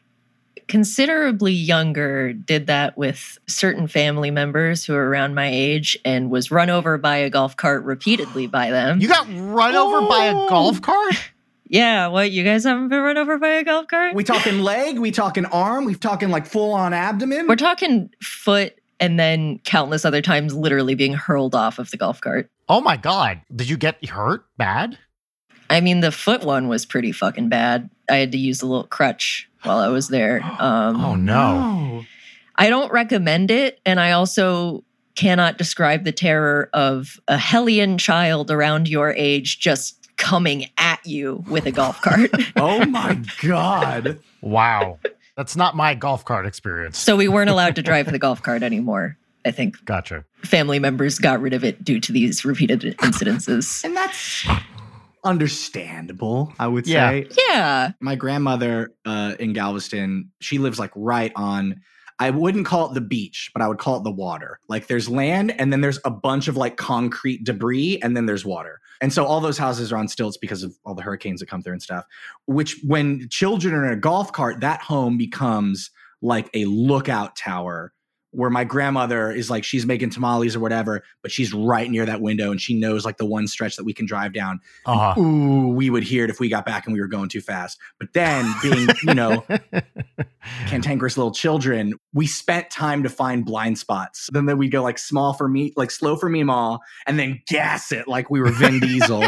considerably younger did that with certain family members who are around my age and was run over by a golf cart repeatedly by them. You got run over by a Oh. golf cart? yeah, what you guys haven't been run over by a golf cart? we talking leg, we talking arm, we talking like full on abdomen. We're talking foot and then countless other times literally being hurled off of the golf cart. Oh my God. Did you get hurt bad? I mean, the foot one was pretty fucking bad. I had to use a little crutch while I was there. Um, Oh, no. I don't recommend it. And I also cannot describe the terror of a hellion child around your age just coming at you with a golf cart. Oh my god. Wow. That's not my golf cart experience. so we weren't allowed to drive the golf cart anymore. I think Gotcha. family members got rid of it due to these repeated incidences. And that's understandable, I would Yeah. say. Yeah. My grandmother uh, in Galveston, she lives like right on. I wouldn't call it the beach, but I would call it the water. Like there's land and then there's a bunch of like concrete debris and then there's water. And so all those houses are on stilts because of all the hurricanes that come through and stuff. Which when children are in a golf cart, that home becomes like a lookout tower where my grandmother is like she's making tamales or whatever, but she's right near that window and she knows like the one stretch that we can drive down Uh huh. ooh, we would hear it if we got back and we were going too fast. But then, being, you know, cantankerous little children, we spent time to find blind spots. Then then we'd go like small for me, like slow for me, ma, and then gas it like we were Vin Diesel.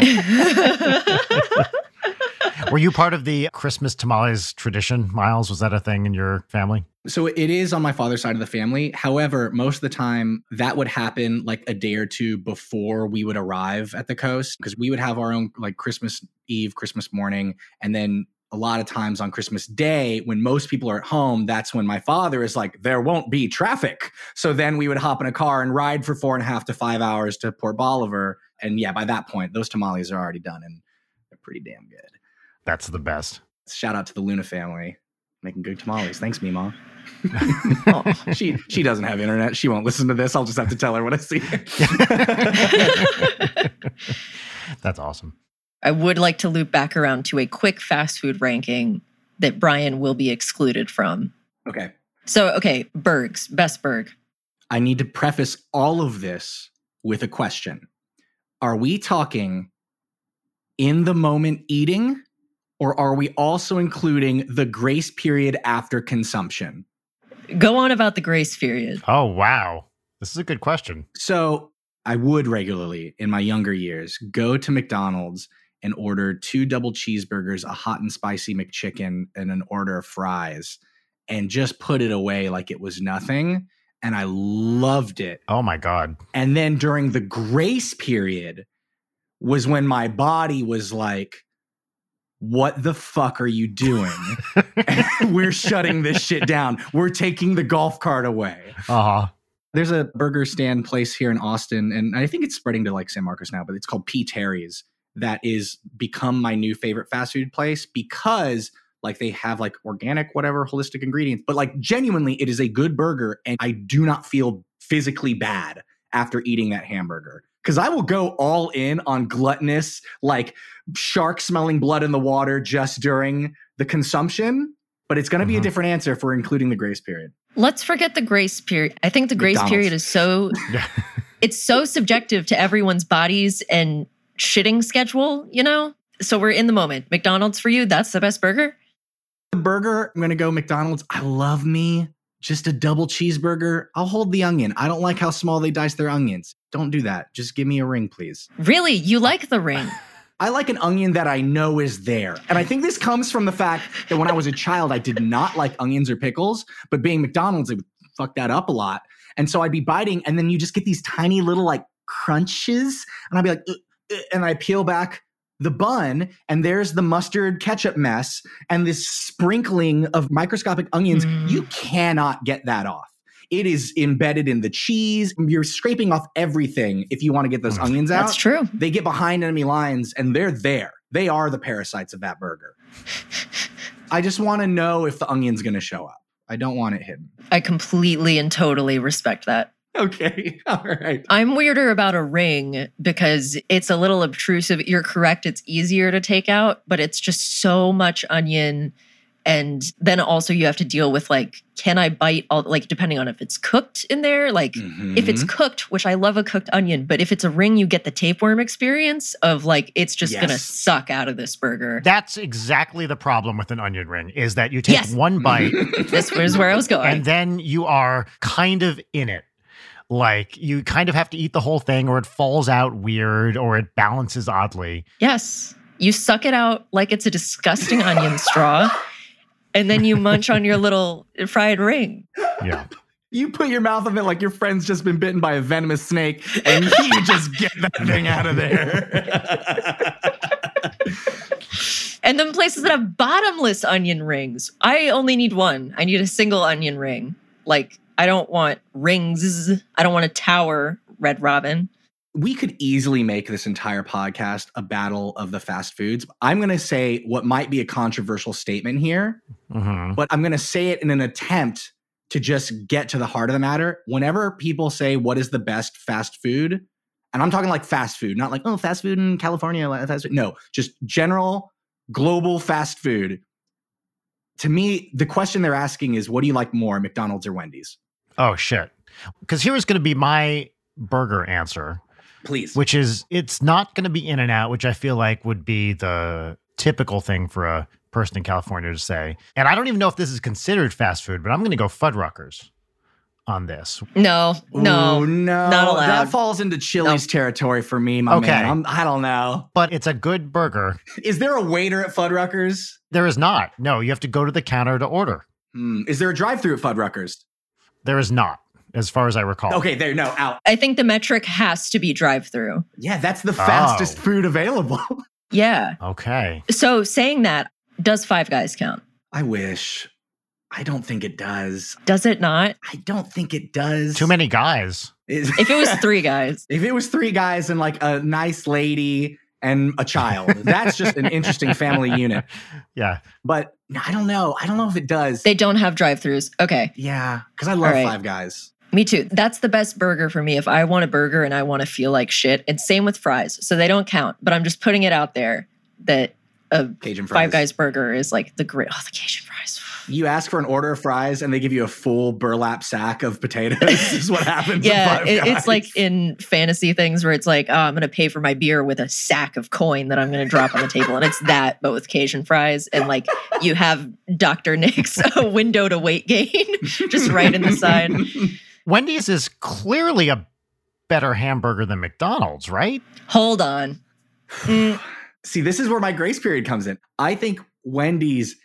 Were you part of the Christmas tamales tradition, Miles? Was that a thing in your family? So it is on my father's side of the family. However, most of the time that would happen like a day or two before we would arrive at the coast because we would have our own like Christmas Eve, Christmas morning, and then a lot of times on Christmas Day, when most people are at home, that's when my father is like, there won't be traffic. So then we would hop in a car and ride for four and a half to five hours to Port Bolivar. And yeah, by that point, those tamales are already done and they're pretty damn good. That's the best. Shout out to the Luna family making good tamales. Thanks, Mima. Oh, she she doesn't have internet. She won't listen to this. I'll just have to tell her what I see. That's awesome. I would like to loop back around to a quick fast food ranking that Brian will be excluded from. okay. So, okay, Bergs, best Berg. I need to preface all of this with a question. Are we talking in the moment eating, or are we also including the grace period after consumption? Go on about the grace period. Oh, wow. This is a good question. So I would regularly in my younger years go to McDonald's and order two double cheeseburgers, a hot and spicy McChicken, and an order of fries and just put it away like it was nothing. And I loved it. Oh, my God. And then during the grace period was when my body was like, what the fuck are you doing? We're shutting this shit down. We're taking the golf cart away. Uh huh. There's a burger stand place here in Austin, and I think it's spreading to like San Marcos now, but it's called P. Terry's. That is become my new favorite fast food place because like they have like organic, whatever, holistic ingredients, but like genuinely, it is a good burger, and I do not feel physically bad after eating that hamburger. Because I will go all in on gluttonous, like shark smelling blood in the water just during the consumption, but it's going to be a Mhm. different answer if we're including the grace period. Let's forget the grace period. I think the grace McDonald's. period is so it's so subjective to everyone's bodies and shitting schedule, you know? So we're in the moment. McDonald's for you, that's the best burger? The burger, I'm going to go McDonald's. I love me just a double cheeseburger, I'll hold the onion. I don't like how small they dice their onions. Don't do that. Just give me a ring, please. Really? You like the ring? I like an onion that I know is there. And I think this comes from the fact that when I was a child, I did not like onions or pickles, but being McDonald's, it would fuck that up a lot. And so I'd be biting, and then you just get these tiny little like crunches, and I'd be like, "Ugh, ugh," and I peel back the bun, and there's the mustard ketchup mess and this sprinkling of microscopic onions. Mm. You cannot get that off. It is embedded in the cheese. You're scraping off everything if you want to get those Mm. onions out That's true. they get behind enemy lines and they're there. They are the parasites of that burger. I just want to know if the onion's going to show up. I don't want it hidden. I completely and totally respect that. Okay. All right. I'm weirder about a ring because it's a little obtrusive. You're correct. It's easier to take out, but it's just so much onion. And then also you have to deal with like, can I bite all, like, depending on if it's cooked in there, like, if it's Mhm. cooked, which I love a cooked onion, but if it's a ring, you get the tapeworm experience of like, it's just gonna suck out of this burger. That's exactly the problem with an onion ring is that you take Yes. one bite this was where I was going. and then you are kind of in it. Like you kind of have to eat the whole thing or it falls out weird or it balances oddly. Yes. You suck it out like it's a disgusting onion straw, and then you munch on your little fried ring. Yeah. you put your mouth on it like your friend's just been bitten by a venomous snake and you just get that thing out of there. And then places that have bottomless onion rings. I only need one. I need a single onion ring. Like, I don't want rings. I don't want a tower, Red Robin. we could easily make this entire podcast a battle of the fast foods. I'm going to say what might be a controversial statement here. hmm but I'm going to say it in an attempt to just get to the heart of the matter. Whenever people say, What is the best fast food? And I'm talking like fast food, not like, Oh, fast food in California. Fast food. No, just general global fast food. To me, the question they're asking is, What do you like more, McDonald's or Wendy's? Oh shit. Because here is going to be my burger answer, Please. which is it's not going to be In and Out, which I feel like would be the typical thing for a person in California to say. And I don't even know if this is considered fast food, but I'm going to go Fuddruckers on this. No, no. Ooh, no. not allowed. That falls into Chili's territory for me, my Okay. man. I'm, I don't know. But it's a good burger. Is there a waiter at Fuddruckers? There is not. No, you have to go to the counter to order. Hmm. Is there a drive-through at Fuddruckers? There is not, as far as I recall. Okay, there. No, out. I think the metric has to be drive through. Yeah, that's the fastest Oh. food available. Yeah. Okay. So saying that, does Five Guys count? I wish. I don't think it does. Does it not? I don't think it does. Too many guys. If it was three guys, if it was three guys and like a nice lady and a child, that's just an interesting family unit. Yeah. But I don't know. I don't know if it does. they don't have drive throughs. Okay. yeah, because I love All right. Five Guys. Me too. That's the best burger for me if I want a burger and I want to feel like shit. And same with fries. So they don't count, but I'm just putting it out there that a Cajun fries. Five Guys burger is like the great. Oh, the Cajun fries. You ask for an order of fries and they give you a full burlap sack of potatoes. this is what happens. Yeah, Five it, it's like in fantasy things where it's like, oh, I'm going to pay for my beer with a sack of coin that I'm going to drop on the table. And it's that, but with Cajun fries. And like you have Dr. Nick's window to weight gain just right in the side. Wendy's is clearly a better hamburger than McDonald's, right? Hold on. Mm, See, this is where my grace period comes in. I think Wendy's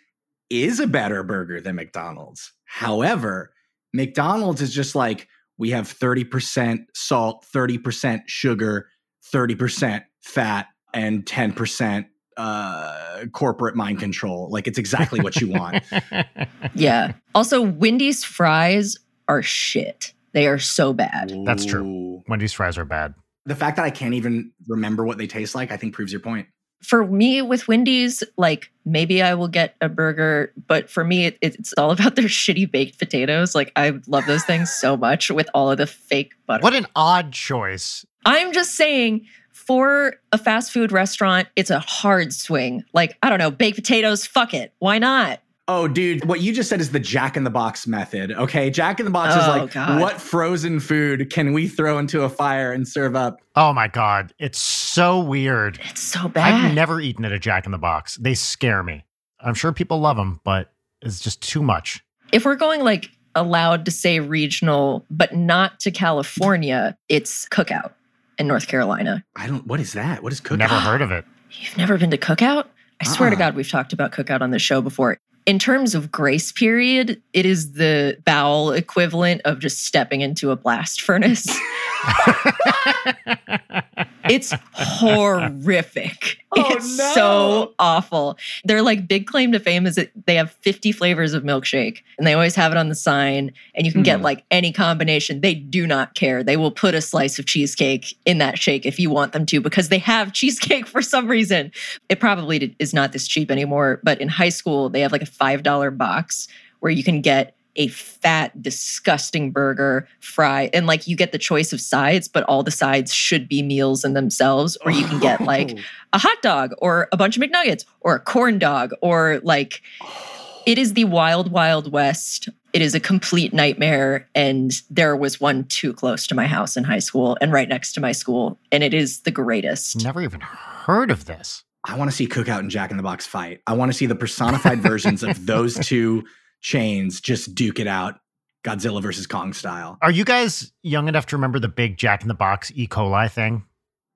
is a better burger than McDonald's. However, McDonald's is just like we have 30% salt, 30% sugar, 30% fat, and 10% uh, corporate mind control. Like it's exactly what you want. yeah. Also, Wendy's fries are shit. They are so bad. That's true. Ooh. Wendy's fries are bad. The fact that I can't even remember what they taste like, I think proves your point. For me, with Wendy's, like maybe I will get a burger, but for me, it, it's all about their shitty baked potatoes. Like I love those things so much with all of the fake butter. What an odd choice. I'm just saying, for a fast food restaurant, it's a hard swing. Like, I don't know, baked potatoes, fuck it. Why not? Oh, dude, what you just said is the Jack in the Box method. Okay. Jack in the Box is Oh, like, God. what frozen food can we throw into a fire and serve up? Oh my God. It's so weird. It's so bad. I've never eaten at a Jack in the Box. They scare me. I'm sure people love them, but it's just too much. if we're going like allowed to say regional, but not to California, it's Cookout in North Carolina. I don't. What is that? What is Cookout? Never heard of it. You've never been to Cookout? I swear to Uh-uh. God, we've talked about Cookout on the show before. In terms of grace period, it is the bowel equivalent of just stepping into a blast furnace. It's horrific. Oh, it's no. so awful. Their like big claim to fame is that they have 50 flavors of milkshake and they always have it on the sign and you can get Hmm. like any combination. They do not care. They will put a slice of cheesecake in that shake if you want them to because they have cheesecake for some reason. It probably is not this cheap anymore, but in high school they have like a $5 box where you can get a fat, disgusting burger, fry, and like you get the choice of sides, but all the sides should be meals in themselves, or you can get like oh. a hot dog or a bunch of McNuggets or a corn dog or like oh. it is the wild, wild west. It is a complete nightmare. And there was one too close to my house in high school and right next to my school. And it is the greatest. Never even heard of this. I want to see Cookout and Jack in the Box fight. I want to see the personified versions of those two chains just duke it out, Godzilla versus Kong style. Are you guys young enough to remember the big Jack in the Box E. coli thing?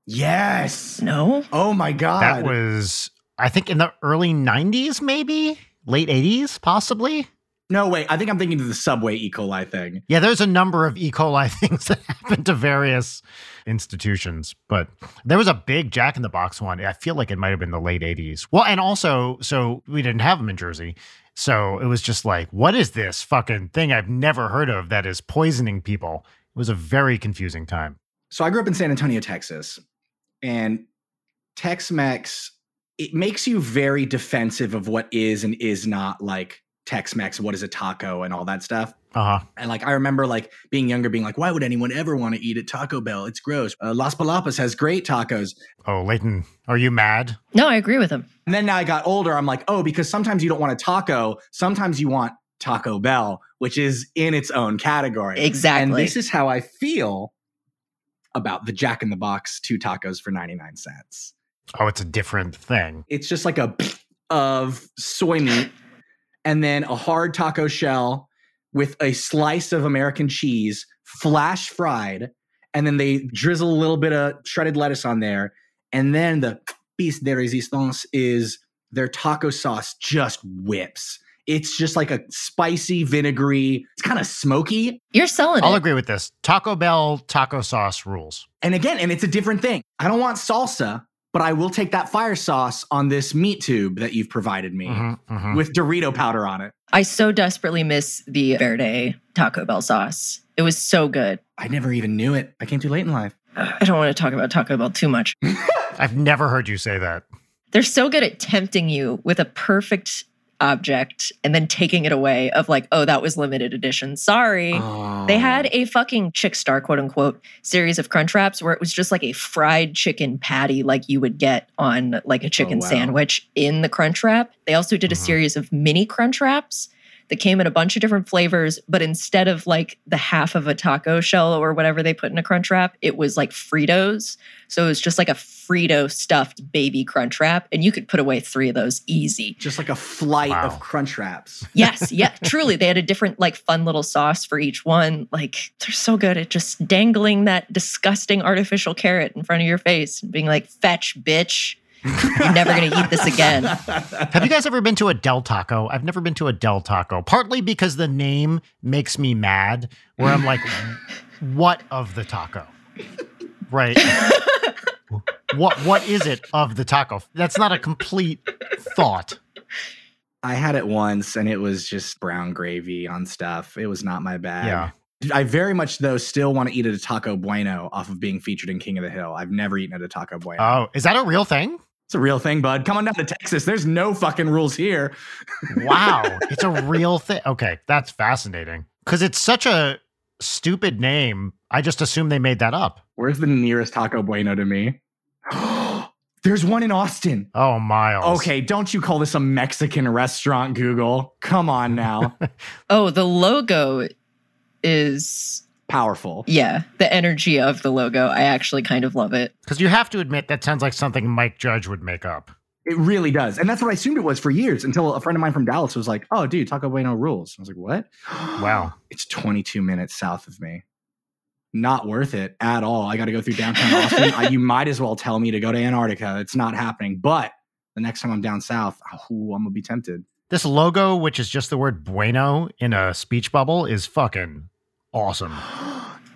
Yes. No? Oh my god. That was, I think, in the early 90s, maybe late 80s, possibly. no wait. I think I'm thinking of the Subway E. coli thing. Yeah, there's a number of E. coli things that happened to various institutions, but there was a big Jack in the Box one. I feel like it might have been the late 80s. Well, and also, so we didn't have them in Jersey. So it was just like, what is this fucking thing I've never heard of that is poisoning people? It was a very confusing time. So I grew up in San Antonio, Texas, and Tex-Mex it makes you very defensive of what is and is not like Tex-Mex, what is a taco and all that stuff. Uh huh. And like I remember like being younger, being like, why would anyone ever want to eat at Taco Bell? It's gross. Uh, Las Palapas has great tacos. Oh, Leighton, are you mad? No, I agree with him. And then now I got older, I'm like, oh, because sometimes you don't want a taco, sometimes you want Taco Bell, which is in its own category. Exactly. And this is how I feel about the Jack in the Box two tacos for 99 cents. Oh, it's a different thing. It's just like a of soy meat and then a hard taco shell with a slice of American cheese, flash fried, and then they drizzle a little bit of shredded lettuce on there. And then the piece de resistance is their taco sauce just whips. It's just like a spicy, vinegary, it's kind of smoky. You're selling I'll it. agree with this. Taco Bell taco sauce rules. And again, and it's a different thing. I don't want salsa, but I will take that fire sauce on this meat tube that you've provided me Mhm, mhm. with Dorito powder on it. I so desperately miss the Verde Taco Bell sauce. It was so good. I never even knew it. I came too late in life. I don't want to talk about Taco Bell too much. I've never heard you say that. They're so good at tempting you with a perfect object and then taking it away of like, oh, that was limited edition. Sorry. Oh. They had a fucking chick star, quote unquote, series of crunch wraps where it was just like a fried chicken patty, like you would get on like a chicken wow. sandwich in the crunch wrap. They also did a Mhm. series of mini crunch wraps that came in a bunch of different flavors, but instead of like the half of a taco shell or whatever they put in a crunch wrap, it was like Fritos. So it was just like a Frito stuffed baby crunch wrap, and you could put away three of those easy. just like a flight Wow. of crunch wraps. Yes, yeah, truly. They had a different, like, fun little sauce for each one. Like, they're so good at just dangling that disgusting artificial carrot in front of your face and being like, fetch, bitch. You're never going to eat this again. Have you guys ever been to a Del Taco? I've never been to a Del Taco, partly because the name makes me mad, where I'm like, what of the taco? Right. what what is it of the taco? That's not a complete thought. I had it once and it was just brown gravy on stuff. It was not my bag. Yeah. I very much though still want to eat at a Taco Bueno off of being featured in King of the Hill. I've never eaten at a Taco Bueno. Oh, is that a real thing? It's a real thing, bud. Come on down to Texas. There's no fucking rules here. Wow, it's a real thing. Okay, that's fascinating because it's such a stupid name. I just assume they made that up. Where's the nearest Taco Bueno to me? There's one in Austin. Oh, Miles. Okay, don't you call this a Mexican restaurant, Google? Come on now. Oh, the logo is, Powerful. yeah, the energy of the logo. I actually kind of love it. because you have to admit that sounds like something Mike Judge would make up. It really does. And that's what I assumed it was for years until a friend of mine from Dallas was like, oh, dude, Taco Bueno rules. I was like, what? Wow. It's 22 minutes south of me. Not worth it at all. I got to go through downtown Austin. I, you might as well tell me to go to Antarctica. It's not happening. But the next time I'm down south, oh, I'm going to be tempted. This logo, which is just the word bueno in a speech bubble, is fucking awesome.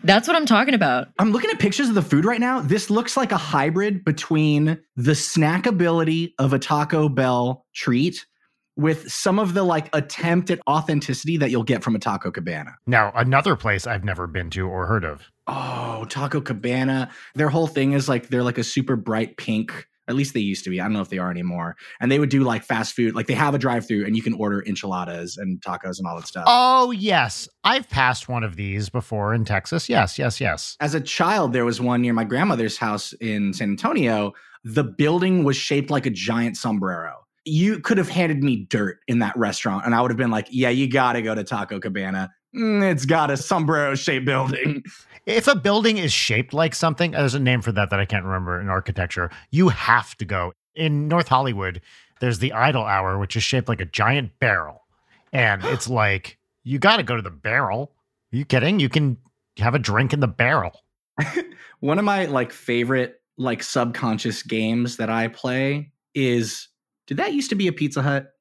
That's what I'm talking about. I'm looking at pictures of the food right now. This looks like a hybrid between the snackability of a Taco Bell treat with some of the like attempt at authenticity that you'll get from a Taco Cabana. Now, another place I've never been to or heard of. Oh, Taco Cabana. Their whole thing is like they're like a super bright pink. At least they used to be. I don't know if they are anymore. And they would do like fast food. Like they have a drive through and you can order enchiladas and tacos and all that stuff. Oh, yes. I've passed one of these before in Texas. Yes, yes, yes. As a child, there was one near my grandmother's house in San Antonio. The building was shaped like a giant sombrero. You could have handed me dirt in that restaurant, and I would have been like, yeah, you got to go to Taco Cabana. Mm, it's got a sombrero shaped building. If a building is shaped like something, there's a name for that that I can't remember in architecture. You have to go. In North Hollywood, there's the Idle Hour, which is shaped like a giant barrel. And it's like, you got to go to the barrel. Are you kidding? You can have a drink in the barrel. One of my like favorite like subconscious games that I play is did that used to be a Pizza Hut?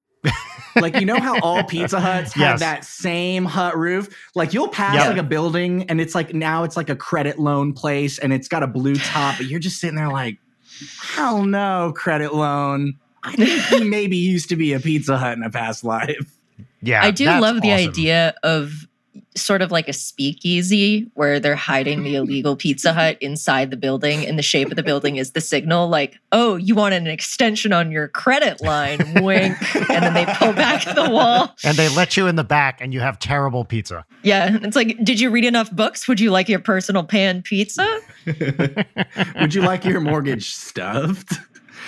Like you know how all Pizza Huts have that same hut roof? Like you'll pass Yeah. like a building and it's like now it's like a credit loan place and it's got a blue top, but you're just sitting there like, hell no, credit loan. I think he maybe used to be a Pizza Hut in a past life. Yeah. I do that's love the awesome. idea of sort of like a speakeasy where they're hiding the illegal Pizza Hut inside the building, and the shape of the building is the signal. Like, oh, you want an extension on your credit line? Wink. and then they pull back the wall. And they let you in the back and you have terrible pizza. Yeah, it's like, did you read enough books? Would you like your personal pan pizza? Would you like your mortgage stuffed?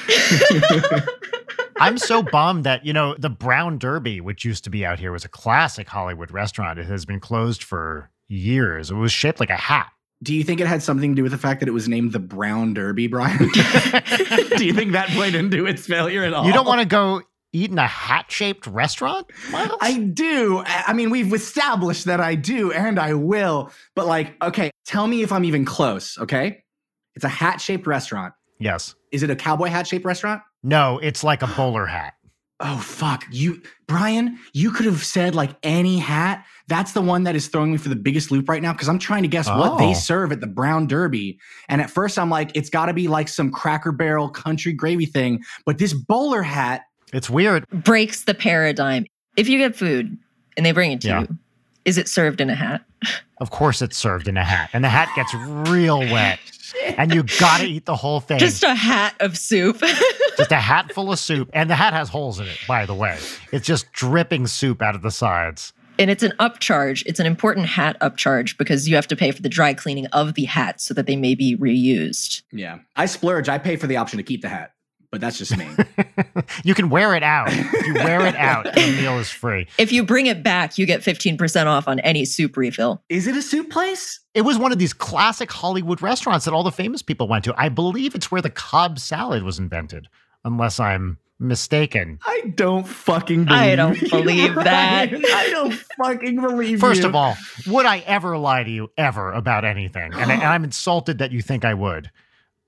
I'm so bummed that, you know, the Brown Derby, which used to be out here, was a classic Hollywood restaurant. It has been closed for years. It was shaped like a hat. Do you think it had something to do with the fact that it was named the Brown Derby, Brian? do you think that played into its failure at all? You don't want to go eat in a hat shaped restaurant? Miles? I do. I I mean, we've established that I do and I will. But like, okay, tell me if I'm even close, okay? It's a hat shaped restaurant. yes. Is it a cowboy hat shaped restaurant? No, it's like a bowler hat. Oh fuck. You Brian, you could have said like any hat. That's the one that is throwing me for the biggest loop right now because I'm trying to guess what Oh. they serve at the Brown Derby. And at first I'm like, it's gotta be like some cracker barrel country gravy thing. But this bowler hat, It's weird. Breaks the paradigm. If you get food and they bring it to Yeah. you, is it served in a hat? Of course, it's served in a hat, and the hat gets real wet, and you got to eat the whole thing. Just a hat of soup. just a hat full of soup, and the hat has holes in it. By the way, it's just dripping soup out of the sides. and it's an upcharge. It's an important hat upcharge because you have to pay for the dry cleaning of the hat so that they may be reused. yeah. I splurge. I pay for the option to keep the hat. But that's just me. You can wear it out. If you wear it out, the meal is free. If you bring it back, you get 15% off on any soup refill. is it a soup place? It was one of these classic Hollywood restaurants that all the famous people went to. I believe it's where the Cobb salad was invented, unless I'm mistaken. I don't fucking believe I don't you, believe that. Ryan. I don't fucking believe First you. of all, would I ever lie to you ever about anything? And, I, and I'm insulted that you think I would,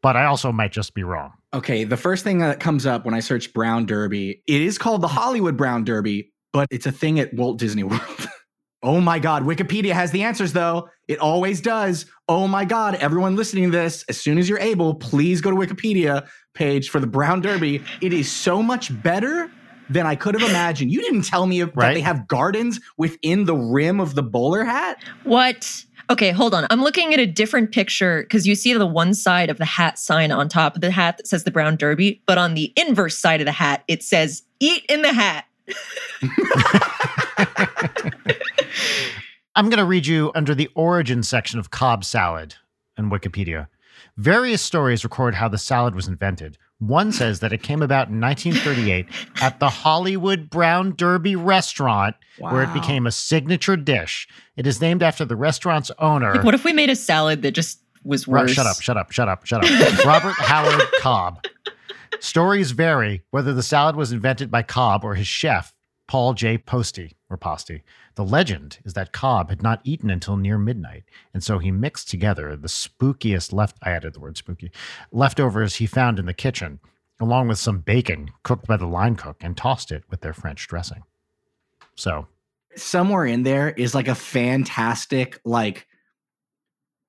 but I also might just be wrong. Okay, the first thing that comes up when I search Brown Derby, it is called the Hollywood Brown Derby, but it's a thing at Walt Disney World. oh my God, Wikipedia has the answers though. It always does. Oh my God, everyone listening to this, as soon as you're able, please go to Wikipedia page for the Brown Derby. It is so much better than I could have imagined. You didn't tell me that they have gardens within the rim of the bowler hat. What? Okay, hold on. I'm looking at a different picture because you see the one side of the hat sign on top of the hat that says the Brown Derby, but on the inverse side of the hat, it says eat in the hat. I'm going to read you under the origin section of Cobb salad in Wikipedia. Various stories record how the salad was invented. One says that it came about in 1938 at the Hollywood Brown Derby restaurant, where it became a signature dish. It is named after the restaurant's owner. What if we made a salad that just was Ro- worse? Shut up, shut up, shut up, shut up. Robert Howard Cobb. Stories vary whether the salad was invented by Cobb or his chef, Paul J. Posti or Posti. The legend is that Cobb had not eaten until near midnight, and so he mixed together the spookiest left I added the word spooky leftovers he found in the kitchen, along with some bacon cooked by the line cook, and tossed it with their French dressing. So Somewhere in there is like a fantastic, like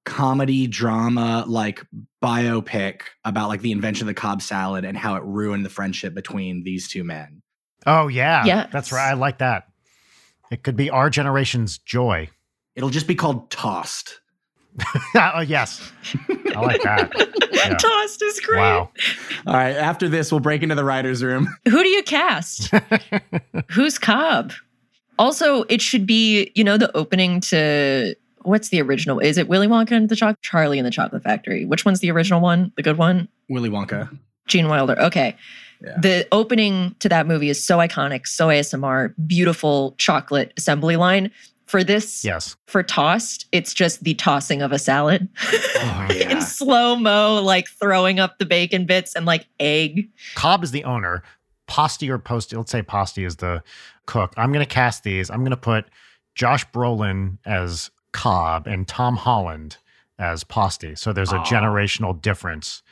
comedy drama, like biopic about like the invention of the Cobb salad and how it ruined the friendship between these two men. Oh yeah. Yes. That's right. I like that. It could be our generation's joy. It'll just be called Tossed. oh yes. I like that. Yeah. Tossed is great. Wow. All right. After this, we'll break into the writer's room. Who do you cast? Who's Cobb? Also, it should be, you know, the opening to what's the original? Is it Willy Wonka and the Chocolate Charlie and the Chocolate Factory? Which one's the original one? The good one? Willy Wonka. Gene Wilder. Okay. Yeah. The opening to that movie is so iconic, so ASMR, beautiful chocolate assembly line. For this, yes. for tossed, it's just the tossing of a salad Oh, in slow mo, like throwing up the bacon bits and like egg. Cobb is the owner. Posti or Posti, let's say Posti is the cook. I'm going to cast these. I'm going to put Josh Brolin as Cobb and Tom Holland as Posti. So there's a Aw. generational difference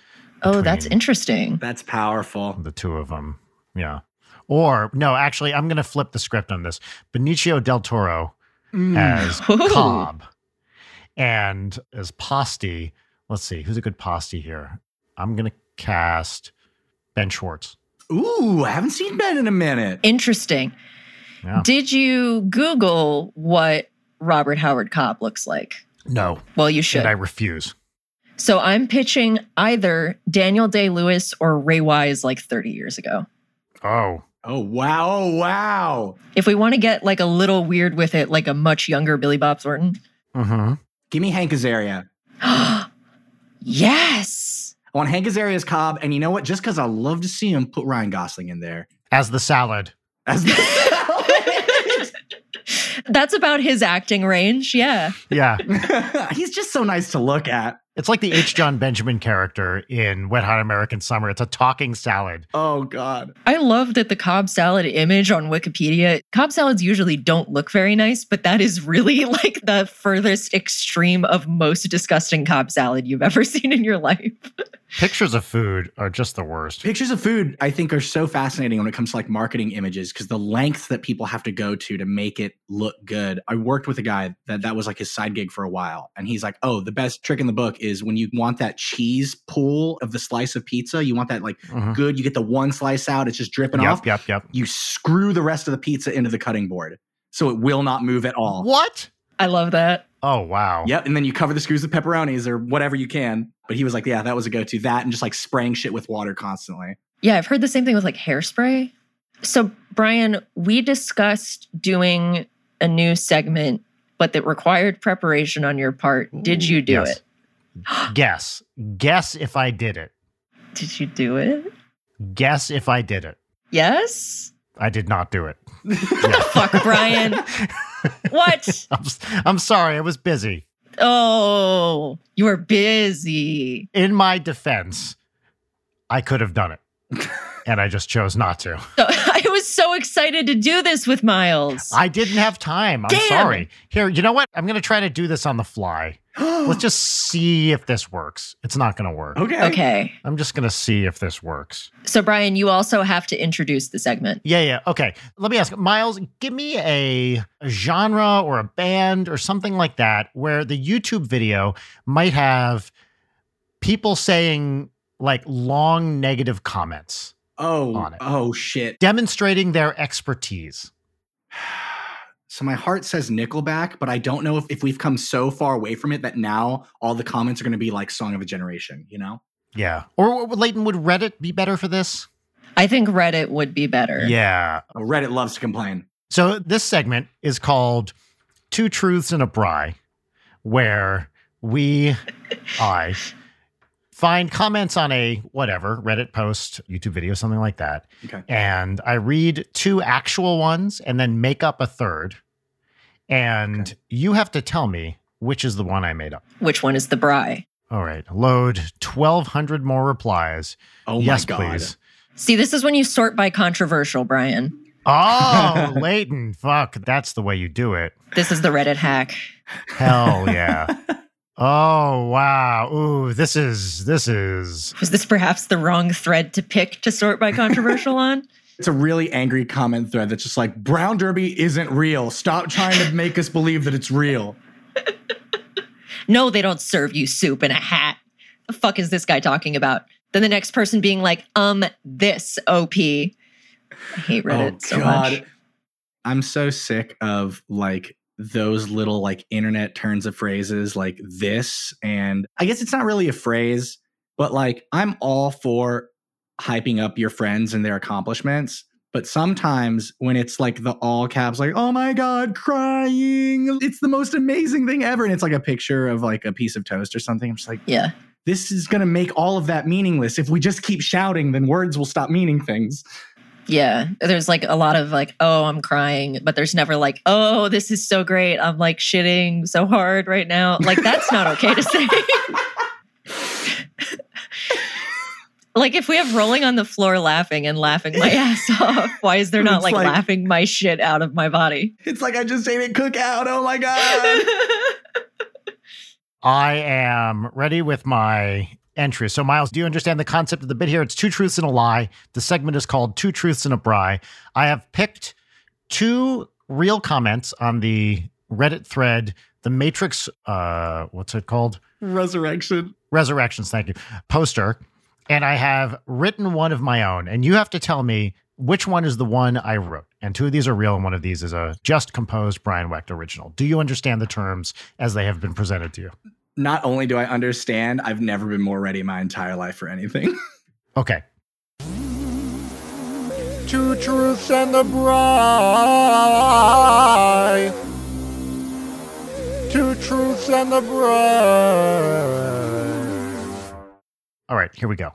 Oh, that's interesting. That's powerful. the two of them. Yeah. Or no, actually, I'm going to flip the script on this. Benicio del Toro Mm. as Ooh. Cobb and as Posti. Let's see, who's a good Posti here? I'm going to cast Ben Schwartz. Ooh, I haven't seen Ben in a minute. Interesting. Yeah. Did you Google what Robert Howard Cobb looks like? No, Well, you should. and I refuse. So I'm pitching either Daniel Day Lewis or Ray Wise like 30 years ago. Oh, Oh, wow. Oh, wow. If we want to get like a little weird with it, like a much younger Billy Bob Thornton. mm-hmm. Give me Hank Azaria. yes. I want Hank Azaria's Cobb. And you know what? Just because I love to see him, put Ryan Gosling in there. as the salad. As the- salad. That's about his acting range. Yeah. Yeah, He's just so nice to look at. It's like the H. Jon Benjamin character in Wet Hot American Summer. It's a talking salad. Oh, God. I love that the Cobb salad image on Wikipedia. Cobb salads usually don't look very nice, but that is really like the furthest extreme of most disgusting Cobb salad you've ever seen in your life. Pictures of food are just the worst. Pictures of food, I think, are so fascinating when it comes to like marketing images because the lengths that people have to go to to make it look good. I worked with a guy that that was like his side gig for a while, and he's like, "Oh, the best trick in the book is when you want that cheese pool of the slice of pizza. You want that like Mhm. good. You get the one slice out; it's just dripping Yep, off. yep, yep. You screw the rest of the pizza into the cutting board, so it will not move at all. What? I love that. Oh wow. Yep, and then you cover the screws with pepperonis or whatever you can. But he was like, "Yeah, that was a go-to. That and just like spraying shit with water constantly." Yeah, I've heard the same thing with like hairspray. So, Brian, we discussed doing a new segment, but that required preparation on your part. Did you do Yes. it? Guess. Guess if I did it. Did you do it? Guess if I did it. Yes. I did not do it. What the Fuck, Brian. What? I'm, I'm sorry. I was busy. Oh, you were busy. In my defense, I could have done it. and I just chose not to. I was so excited to do this with Miles. I didn't have time. I'm Damn. sorry. Here, you know what? I'm going to try to do this on the fly. Let's just see if this works. It's not going to work. okay. okay. I'm just going to see if this works. So, Brian, you also have to introduce the segment. Yeah, yeah. Okay. Let me ask Miles, give me a, a genre or a band or something like that where the YouTube video might have people saying like long negative comments, Oh, on it. oh shit. demonstrating their expertise. So my heart says Nickelback, but I don't know if, if we've come so far away from it that now all the comments are going to be like Song of a Generation, you know? Yeah. Or Leighton, would Reddit be better for this? I think Reddit would be better. Yeah. Oh, Reddit loves to complain. So this segment is called Two Truths and a Bry, where we, I, find comments on a whatever Reddit post, YouTube video, something like that. Okay. And I read two actual ones and then make up a third. And Okay. you have to tell me which is the one I made up. Which one is the Bry? All right. Load 1,200 more replies. Oh yes, my god. please. See, this is when you sort by controversial, Brian. Oh, Leighton. Fuck. That's the way you do it. This is the Reddit hack. Hell yeah. Oh wow. Ooh, this is this is Was this perhaps the wrong thread to pick to sort by controversial on? It's a really angry comment thread that's just like Brown Derby isn't real. Stop trying to make us believe that it's real. No, they don't serve you soup in a hat. The fuck is this guy talking about? Then the next person being like, um, this OP. I hate Reddit so much. I'm so sick of like those little like internet turns of phrases like this. And I guess it's not really a phrase, but like I'm all for hyping up your friends and their accomplishments. But sometimes when it's like the all caps, like, oh my God, crying, it's the most amazing thing ever. And it's like a picture of like a piece of toast or something. I'm just like, Yeah. this is going to make all of that meaningless. If we just keep shouting, then words will stop meaning things. Yeah. There's like a lot of like, oh, I'm crying, but there's never like, oh, this is so great. I'm like shitting so hard right now. Like, that's not okay to say. like, if we have rolling on the floor laughing and laughing my ass off, why is there not like, like- laughing my shit out of my body? It's like I just ate a cookout. Oh my God. I am ready with my entry. So, Miles, do you understand the concept of the bit here? It's two truths and a lie. The segment is called Two Truths and a Bry. I have picked two real comments on the Reddit thread, the Matrix, uh, what's it called? Resurrection. Resurrections, thank you, poster. And I have written one of my own. And you have to tell me which one is the one I wrote. And two of these are real, and one of these is a just composed Brian Wecht original. Do you understand the terms as they have been presented to you? Not only do I understand, I've never been more ready in my entire life for anything. Okay. Two truths and a bride. Two truths and a bride. All right, here we go.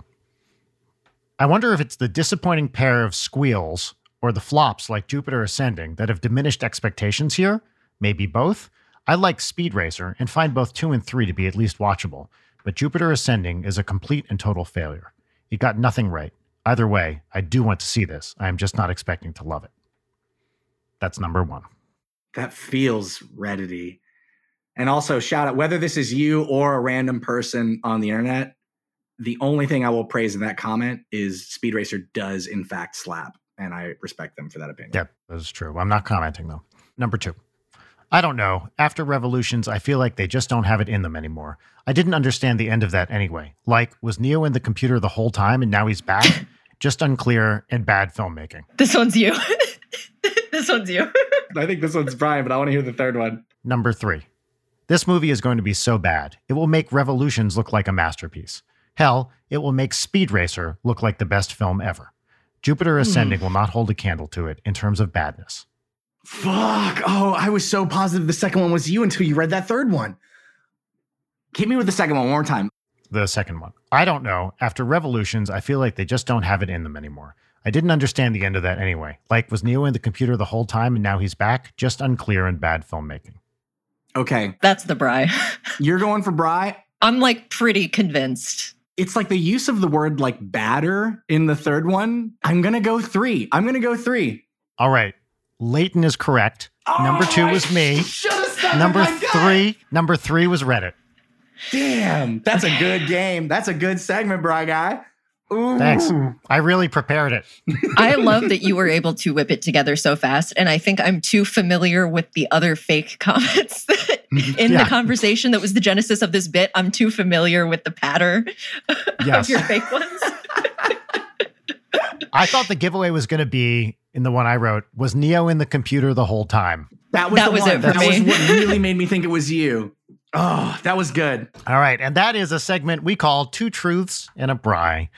I wonder if it's the disappointing pair of squeals or the flops like Jupiter Ascending that have diminished expectations here. Maybe both. I like Speed Racer and find both 2 and 3 to be at least watchable, but Jupiter Ascending is a complete and total failure. It got nothing right. Either way, I do want to see this. I am just not expecting to love it. That's number one. that feels Reddity. And also, shout out whether this is you or a random person on the internet. The only thing I will praise in that comment is Speed Racer does in fact slap, and I respect them for that opinion. Yeah, that is true. I'm not commenting though. Number two. I don't know. After Revolutions, I feel like they just don't have it in them anymore. I didn't understand the end of that anyway. Like, was Neo in the computer the whole time and now he's back? just unclear and bad filmmaking. This one's you. this one's you. I think this one's Brian, but I want to hear the third one. Number three. This movie is going to be so bad, it will make Revolutions look like a masterpiece. Hell, it will make Speed Racer look like the best film ever. Jupiter hmm. Ascending will not hold a candle to it in terms of badness. Fuck. Oh, I was so positive the second one was you until you read that third one. Hit me with the second one one more time. The second one. I don't know. After Revolutions, I feel like they just don't have it in them anymore. I didn't understand the end of that anyway. Like, was Neo in the computer the whole time and now he's back? Just unclear and bad filmmaking. Okay, That's the Bry. you're going for Bry. I'm like pretty convinced. It's like the use of the word like batter in the third one. I'm gonna go three. I'm gonna go three. All right. Leighton is correct. Number two oh, was me. Number Number three, number three was Reddit. Damn, that's a good game. That's a good segment, Bry guy. Ooh. Thanks. I really prepared it. I love that you were able to whip it together so fast. And I think I'm too familiar with the other fake comments that, in Yeah. the conversation that was the genesis of this bit. I'm too familiar with the patter Yes. of your fake ones. I thought the giveaway was going to be in the one I wrote was Neo in the computer the whole time. That was That the was one. it for that was what really made me think it was you. Oh, that was good. All right. And that is a segment we call Two Truths and a Bry.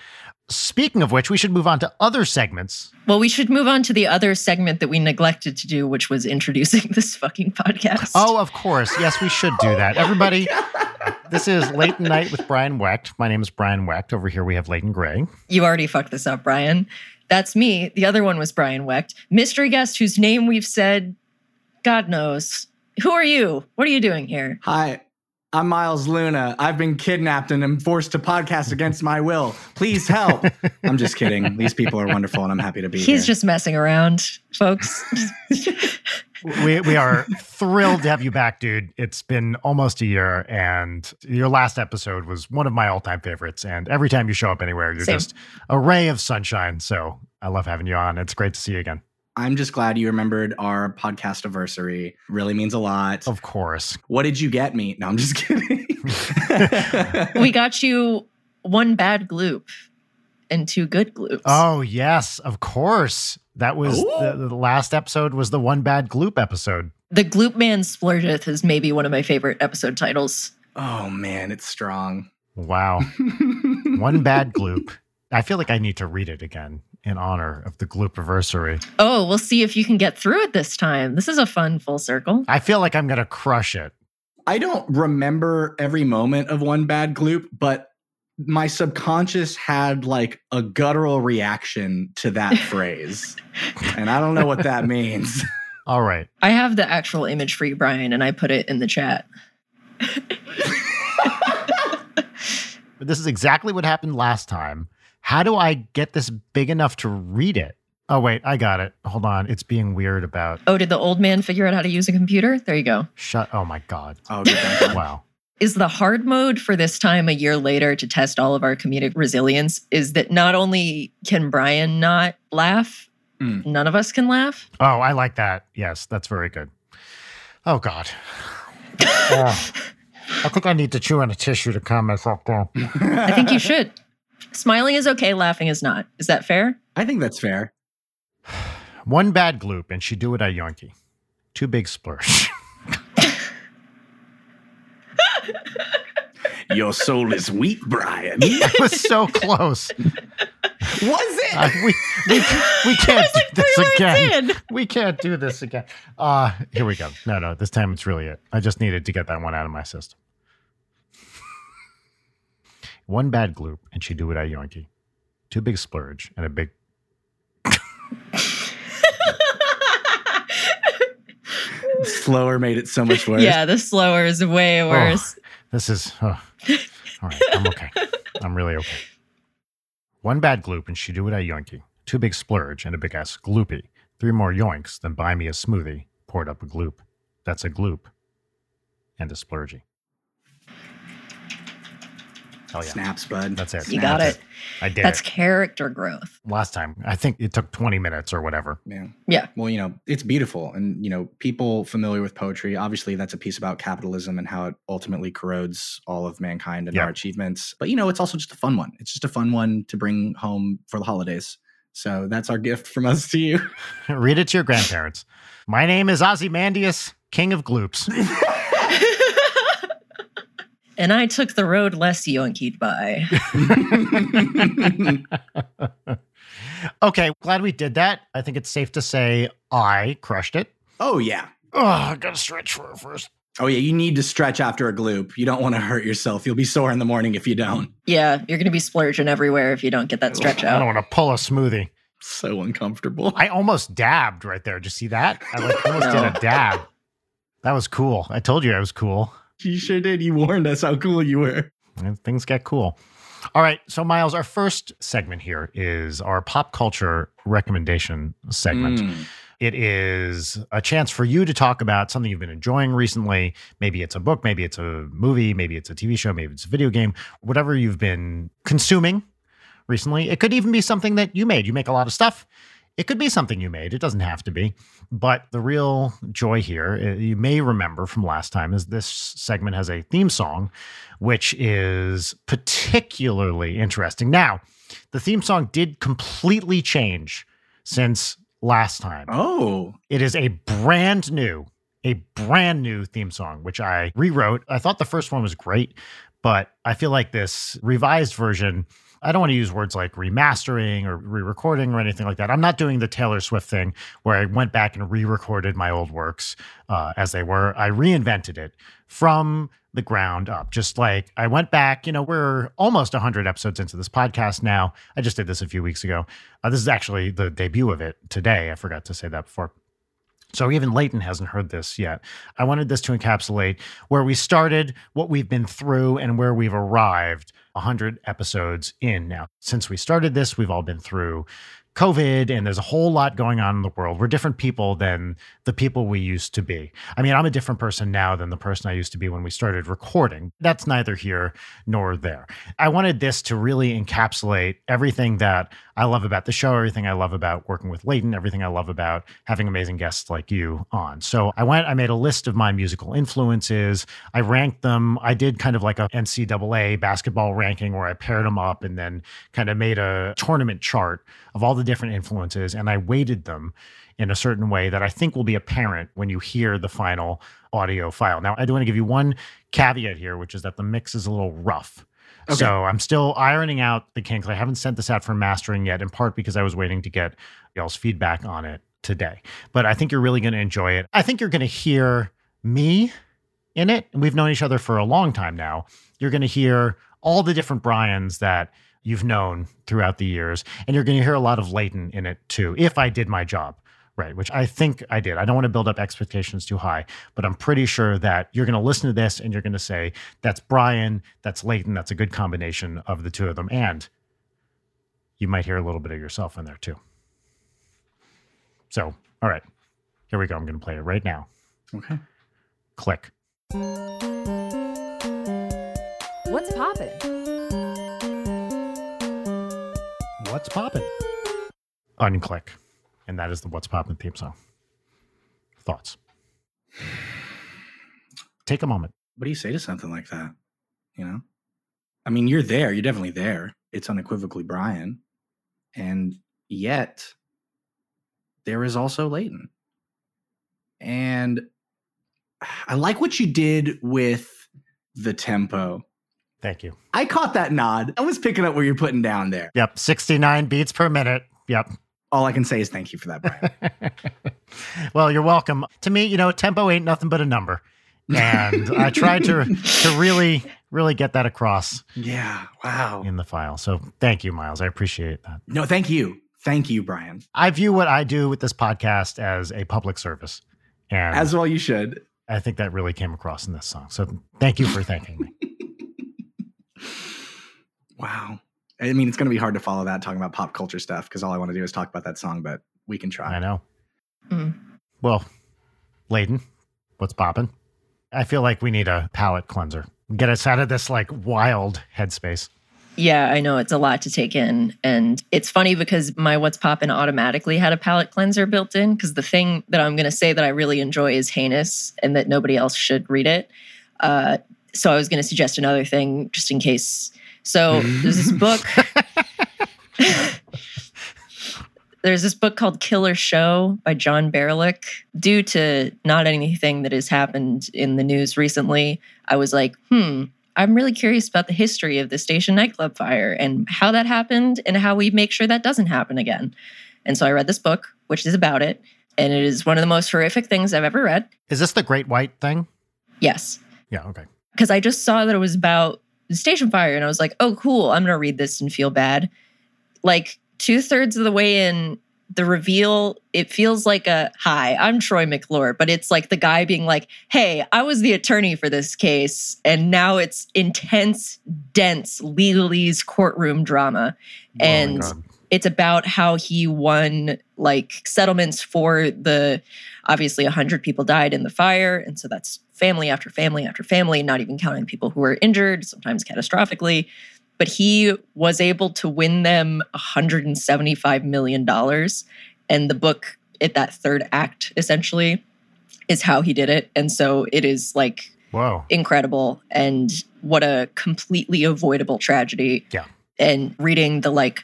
Speaking of which, we should move on to other segments. Well, we should move on to the other segment that we neglected to do, which was introducing this fucking podcast. Oh, of course. Yes, we should do oh that. Everybody, this is Late Night with Brian Wecht. My name is Brian Wecht. Over here we have Leighton Gray. You already fucked this up, Brian. That's me. The other one was Brian Wecht. Mystery guest whose name we've said, God knows. Who are you? What are you doing here? Hi, I'm Miles Luna. I've been kidnapped and am forced to podcast against my will. Please help. I'm just kidding. These people are wonderful and I'm happy to be here. He's just messing around, folks. we, we are thrilled to have you back, dude. It's been almost a year, and your last episode was one of my all time favorites. And every time you show up anywhere, you're Same. just a ray of sunshine. So I love having you on. It's great to see you again. I'm just glad you remembered our podcast anniversary. Really means a lot. Of course. What did you get me? No, I'm just kidding. we got you one bad gloop and two good gloops. Oh, yes, of course. That was the, the last episode was the one bad gloop episode. The Gloop Man Splurgeth is maybe one of my favorite episode titles. oh man, it's strong. Wow. one bad gloop. I feel like I need to read it again in honor of the gloop anniversary. Oh, we'll see if you can get through it this time. This is a fun full circle. I feel like I'm going to crush it. I don't remember every moment of one bad gloop, but my subconscious had like a guttural reaction to that phrase. And I don't know what that means. All right. I have the actual image for you, Brian, and I put it in the chat. But this is exactly what happened last time. How do I get this big enough to read it? Oh, wait, I got it. Hold on. It's being weird about Oh, did the old man figure out how to use a computer? There you go. shut. Oh, my God. Oh, good thank God. Wow. Is the hard mode for this time a year later to test all of our comedic resilience is that not only can Brian not laugh, Mm. none of us can laugh. Oh, I like that. Yes, that's very good. Oh, God. Oh, I think I need to chew on a tissue to calm myself down. I think you should. Smiling is okay, laughing is not. Is that fair? I think that's fair. One bad gloop, and she do it at Yankee. Two big splurge. Your soul is weak, Brian. I was so close. Was it? Uh, we, we, we can't do Three this again. in. We can't do this again. Uh, here we go. No, no, this time it's really it. I just needed to get that one out of my system. One bad gloop, and she do it at Yankee. Two big splurge and a big. Slower made it so much worse. Yeah, the slower is way oh, worse. This is. oh. All right, I'm okay. I'm really okay. One bad gloop, and she do it at Yankee. Two big splurge and a big ass gloopy. Three more yoinks, then buy me a smoothie. Poured up a gloop. That's a gloop. And a splurgy. Oh yeah, Snaps, bud. That's it. You got it. I did That's it character growth. last time. I think it took 20 minutes or whatever. Yeah. Yeah. Well, you know, it's beautiful. And, you know, people familiar with poetry, obviously that's a piece about capitalism and how it ultimately corrodes all of mankind and Yeah. our achievements. But, you know, it's also just a fun one. It's just a fun one to bring home for the holidays. So that's our gift from us to you. Read it to your grandparents. My name is Ozymandias, King of Gloops. And I took the road less yonkied by. okay, glad we did that. I think it's safe to say I crushed it. oh, yeah. Oh, I gotta stretch for it first. Oh, yeah. You need to stretch after a gloop. You don't want to hurt yourself. You'll be sore in the morning if you don't. Yeah, you're going to be splurging everywhere if you don't get that stretch out. I don't want to pull a smoothie. So uncomfortable. I almost dabbed right there. Did you see that? I like almost No. did a dab. That was cool. I told you I was cool. You sure did. You warned us how cool you were. And things get cool. All right. So, Miles, our first segment here is our pop culture recommendation segment. Mm. It is a chance for you to talk about something you've been enjoying recently. Maybe it's a book, maybe it's a movie, maybe it's a TV show, maybe it's a video game, whatever you've been consuming recently. It could even be something that you made. You make a lot of stuff. It could be something you made. It doesn't have to be. But the real joy here, uh, you may remember from last time, is this segment has a theme song, which is particularly interesting. Now, the theme song did completely change since last time. Oh, It is a brand new, a brand new theme song, which I rewrote. I thought the first one was great, but I feel like this revised version, I don't want to use words like remastering or re recording or anything like that. I'm not doing the Taylor Swift thing where I went back and re recorded my old works uh, as they were. I reinvented it from the ground up. Just like I went back, you know, we're almost 100 episodes into this podcast now. I just did this a few weeks ago. Uh, this is actually the debut of it today. I forgot to say that before. So even Leighton hasn't heard this yet. I wanted this to encapsulate where we started, what we've been through, and where we've arrived 100 episodes in now. Since we started this, we've all been through COVID and there's a whole lot going on in the world. We're different people than the people we used to be. I mean, I'm a different person now than the person I used to be when we started recording. That's neither here nor there. I wanted this to really encapsulate everything that I love about the show, everything I love about working with Leighton, everything I love about having amazing guests like you on. So I went, I made a list of my musical influences. I ranked them. I did kind of like a NCAA basketball ranking where I paired them up and then kind of made a tournament chart of all the different influences and I weighted them in a certain way that I think will be apparent when you hear the final audio file. Now, I do want to give you one caveat here, which is that the mix is a little rough. Okay. So I'm still ironing out the kinks. I haven't sent this out for mastering yet, in part because I was waiting to get y'all's feedback on it today. But I think you're really going to enjoy it. I think you're going to hear me in it. And we've known each other for a long time now. You're going to hear all the different Brians that you've known throughout the years. And you're going to hear a lot of Leighton in it too, if I did my job right, which I think I did. I don't want to build up expectations too high, but I'm pretty sure that you're going to listen to this and you're going to say, that's Brian, that's Leighton, that's a good combination of the two of them. And you might hear a little bit of yourself in there too. So, all right, here we go. I'm going to play it right now. Okay. Click. What's poppin'? What's poppin'? Unclick. And that is the What's Poppin' theme song. Thoughts? Take a moment. What do you say to something like that? You know? I mean, you're there. You're definitely there. It's unequivocally Brian. And yet, there is also Leighton. And I like what you did with the tempo. Thank you. I caught that nod. I was picking up what you're putting down there. Yep, 69 beats per minute. Yep. All I can say is thank you for that, Brian. well, you're welcome. To me, you know, tempo ain't nothing but a number. And I tried to to really, really get that across yeah. Wow. in the file. So thank you, Miles. I appreciate that. No, thank you. Thank you, Brian. I view what I do with this podcast as a public service. And As well, you should. I think that really came across in this song. So thank you for thanking me. Wow. I mean, it's going to be hard to follow that talking about pop culture stuff because all I want to do is talk about that song, but we can try. I know. Mm. Well, Leighton, what's popping? I feel like we need a palate cleanser. Get us out of this like wild headspace. Yeah, I know it's a lot to take in. And it's funny because my What's Poppin' automatically had a palate cleanser built in because the thing that I'm going to say that I really enjoy is heinous and that nobody else should read it. Uh, so I was going to suggest another thing just in case. So there's this book. There's this book called Killer Show by John Barylick. Due to not anything that has happened in the news recently, I was like, hmm, I'm really curious about the history of the station nightclub fire and how that happened and how we make sure that doesn't happen again. And so I read this book, which is about it. And it is one of the most horrific things I've ever read. Is this the Great White thing? Yes. Yeah, okay. Because I just saw that it was about station fire and I was like, oh, cool. I'm going to read this and feel bad. Like two thirds of the way in, the reveal, it feels like a hi, I'm Troy McClure, but it's like the guy being like, hey, I was the attorney for this case. And now it's intense, dense legalese courtroom drama. Oh and it's about how he won like settlements for the obviously 100 people died in the fire and so that's family after family after family not even counting people who were injured sometimes catastrophically but he was able to win them 175 million dollars and the book at that third act essentially is how he did it and so it is like wow. incredible and what a completely avoidable tragedy. Yeah. And reading the like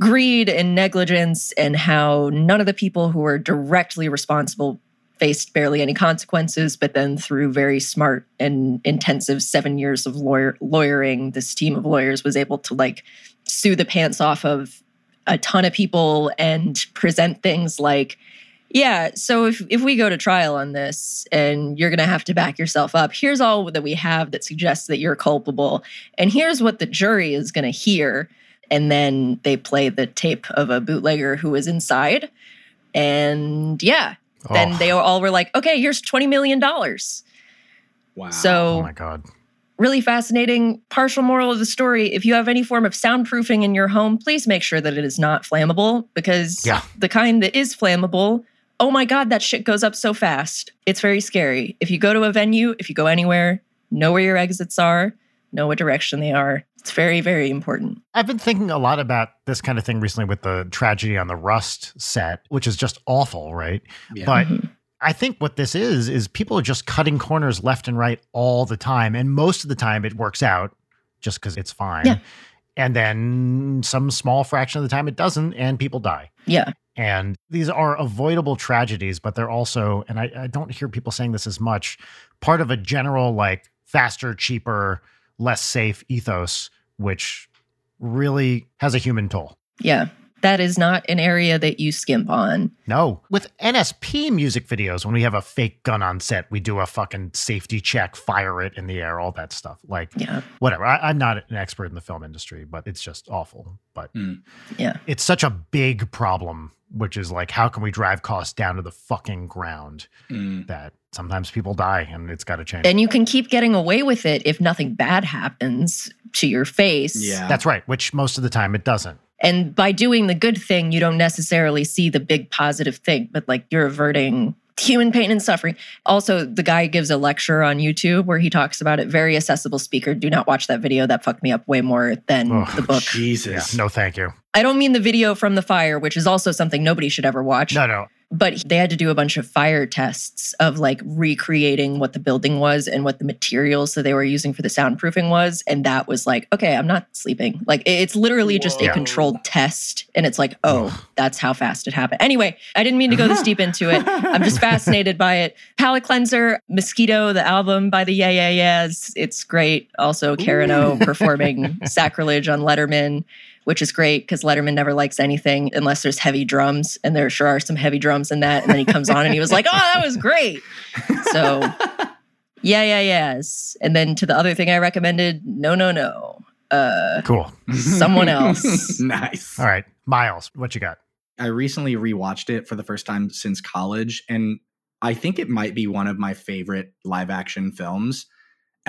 greed and negligence and how none of the people who were directly responsible faced barely any consequences, but then through very smart and intensive seven years of lawyer lawyering, this team of lawyers was able to like sue the pants off of a ton of people and present things like yeah. So if, if we go to trial on this and you're going to have to back yourself up, here's all that we have that suggests that you're culpable. And here's what the jury is going to hear. And then they play the tape of a bootlegger who was inside. And yeah, then Oh. they all were like, okay, here's $20 million. Wow. So Oh my god. really fascinating. Partial moral of the story if you have any form of soundproofing in your home, please make sure that it is not flammable because Yeah. the kind that is flammable, oh my God, that shit goes up so fast. It's very scary. If you go to a venue, if you go anywhere, know where your exits are, know what direction they are. It's very, very important. I've been thinking a lot about this kind of thing recently with the tragedy on the Rust set, which is just awful, right? Yeah. But Mhm. I think what this is is people are just cutting corners left and right all the time, and most of the time it works out just because it's fine. Yeah. And then some small fraction of the time it doesn't, and people die. Yeah. And these are avoidable tragedies, but they're also, and I, I don't hear people saying this as much, part of a general like faster, cheaper, less safe ethos, which really has a human toll. Yeah. That is not an area that you skimp on. No. With NSP music videos, when we have a fake gun on set, we do a fucking safety check, fire it in the air, all that stuff. Like, Yeah. whatever. I, I'm not an expert in the film industry, but it's just awful. But Mm. Yeah. it's such a big problem, which is like, how can we drive costs down to the fucking ground Mm. that sometimes people die and it's got to change. And you can keep getting away with it if nothing bad happens to your face. Yeah. That's right, which most of the time it doesn't. And by doing the good thing, you don't necessarily see the big positive thing, but like you're averting human pain and suffering. Also, the guy gives a lecture on YouTube where he talks about it. Very accessible speaker. Do not watch that video. That fucked me up way more than Ugh, the book. Yeah, Jesus. no, thank you. I don't mean the video from the fire, which is also something nobody should ever watch. No, no. But they had to do a bunch of fire tests of like recreating what the building was and what the materials that they were using for the soundproofing was. And that was like, okay, I'm not sleeping. Like it's literally just a controlled test. And it's like, oh, that's how fast it happened. Anyway, I didn't mean to go this deep into it. I'm just fascinated by it. Palate Cleanser, Mosquito, the album by the Yeah Yeah Yeahs. It's great. Also, Karen O performing Sacrilege on Letterman which is great because Letterman never likes anything unless there's heavy drums, and there sure are some heavy drums in that. And then he comes on and he was like, "Oh, that was great." So, yeah, yeah, yes. And then to the other thing I recommended, no, no, no, uh, Cool. someone else. nice. All right. Miles, what you got? I recently rewatched it for the first time since college, and I think it might be one of my favorite live action films.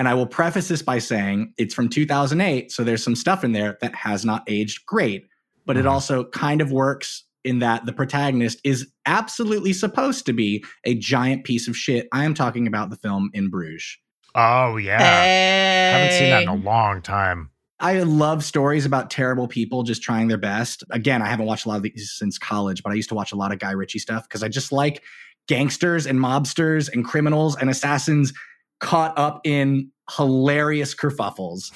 And I will preface this by saying it's from 2008, so there's some stuff in there that has not aged great, but it Mhm. also kind of works in that the protagonist is absolutely supposed to be a giant piece of shit. I am talking about the film In Bruges. Oh, yeah. I haven't seen that in a long time. I love stories about terrible people just trying their best. Again, I haven't watched a lot of these since college, but I used to watch a lot of Guy Ritchie stuff because I just like gangsters and mobsters and criminals and assassins caught up in hilarious kerfuffles.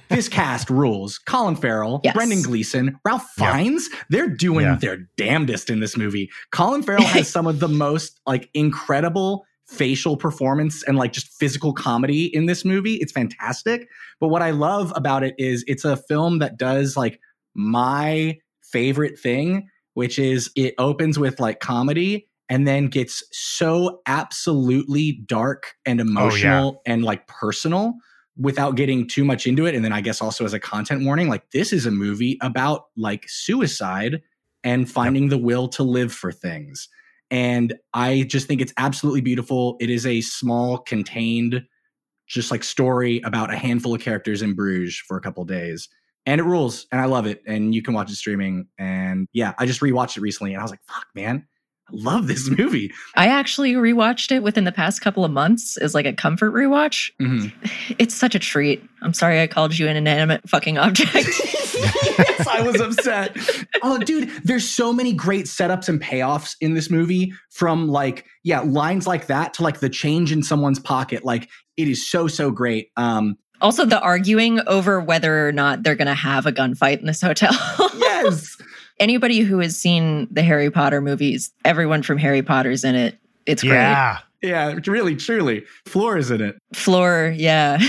this cast rules. Colin Farrell, Yes. Brendan Gleeson, Ralph Yeah. Fiennes, they're doing Yeah. their damnedest in this movie. Colin Farrell has some of the most like incredible facial performance and like just physical comedy in this movie. It's fantastic. But what I love about it is it's a film that does like my favorite thing, which is it opens with like comedy and then gets so absolutely dark and oh, emotional and like personal without getting too much into it. And then I guess also as a content warning, like this is a movie about like suicide and finding the will to live for things. And I just think it's absolutely beautiful. It is a small, contained, just like story about a handful of characters in Bruges for a couple days. And it rules. And I love it. And you can watch it streaming. And yeah, I just rewatched it recently and I was like, fuck, man, love this movie. I actually rewatched it within the past couple of months as like a comfort rewatch. Mhm. It's such a treat. I'm sorry I called you an inanimate fucking object. yes, I was upset. Oh, dude, there's so many great setups and payoffs in this movie from like, yeah, lines like that to like the change in someone's pocket. Like, it is so, so great. Um, also, the arguing over whether or not they're going to have a gunfight in this hotel. yes. Anybody who has seen the Harry Potter movies, everyone from Harry Potter's in it. It's great. Yeah. Yeah, really, truly. Fleur is in it. Fleur, yeah.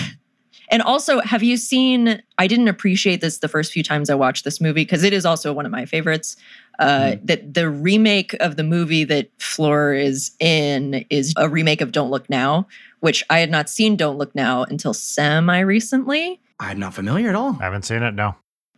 And also, have you seen? I didn't appreciate this the first few times I watched this movie because it is also one of my favorites. Uh, That the remake of the movie that Fleur is in is a remake of Don't Look Now, which I had not seen Don't Look Now until semi recently. I'm not familiar at all. I haven't seen it. No.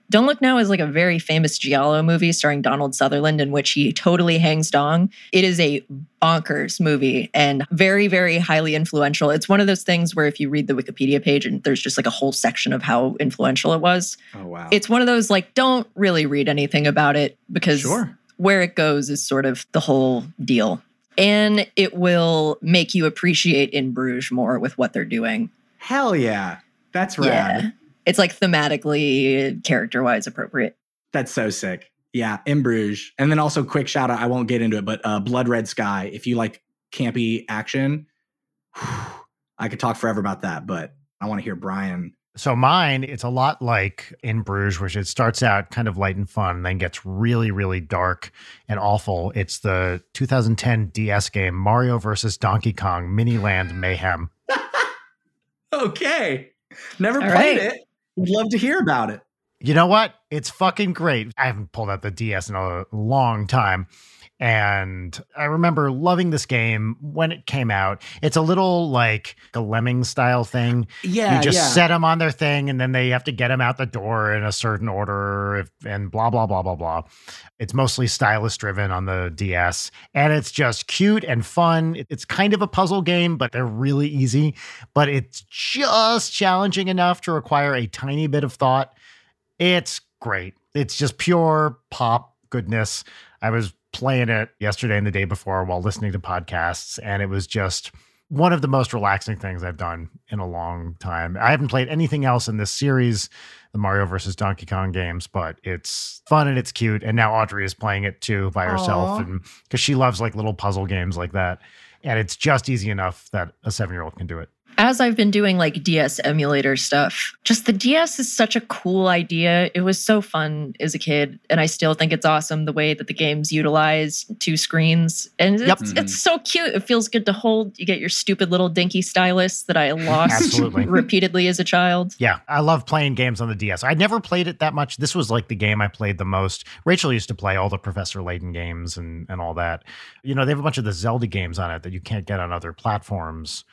Don't Look Now is like a very famous Giallo movie starring Donald Sutherland in which he totally hangs dong. It is a bonkers movie and very, very highly influential. It's one of those things where if you read the Wikipedia page and there's just like a whole section of how influential it was, Oh wow. it's one of those like, don't really read anything about it because sure. where it goes is sort of the whole deal. And it will make you appreciate In Bruges more with what they're doing. Hell yeah. That's rad. Yeah. It's like thematically, character wise appropriate. That's so sick. Yeah, in Bruges. And then also quick shout out, I won't get into it, but uh Blood Red Sky. If you like campy action, I could talk forever about that, but I want to hear Brian. So mine, it's a lot like in Bruges, which it starts out kind of light and fun, then gets really, really dark and awful. It's the 2010 DS game Mario versus Donkey Kong Mini Land Mayhem. Okay. Never All played right. it. Would love to hear about it. You know what? It's fucking great. I haven't pulled out the DS in a long time. And I remember loving this game when it came out. It's a little like a lemming style thing. Yeah. you just yeah. set them on their thing and then they have to get them out the door in a certain order if, and blah blah blah blah blah it's mostly stylus driven on the ds and it's just cute and fun it's kind of a puzzle game but they're really easy but it's just challenging enough to require a tiny bit of thought it's great it's just pure pop goodness i was playing it yesterday and the day before while listening to podcasts and it was just one of the most relaxing things I've done in a long time. I haven't played anything else in this series, the Mario versus Donkey Kong games, but it's fun and it's cute. And now Audrey is playing it too by herself, Aw. and because she loves like little puzzle games like that, and it's just easy enough that a seven-year-old can do it. As I've been doing like DS emulator stuff, just the DS is such a cool idea. It was so fun as a kid, and I still think it's awesome the way that the games utilize two screens. And Yep. it's, it's so cute. It feels good to hold. You get your stupid little dinky stylus that I lost repeatedly as a child. Yeah, I love playing games on the DS. I never played it that much. This was like the game I played the most. Rachel used to play all the Professor Layton games and and all that. You know, they have a bunch of the Zelda games on it that you can't get on other platforms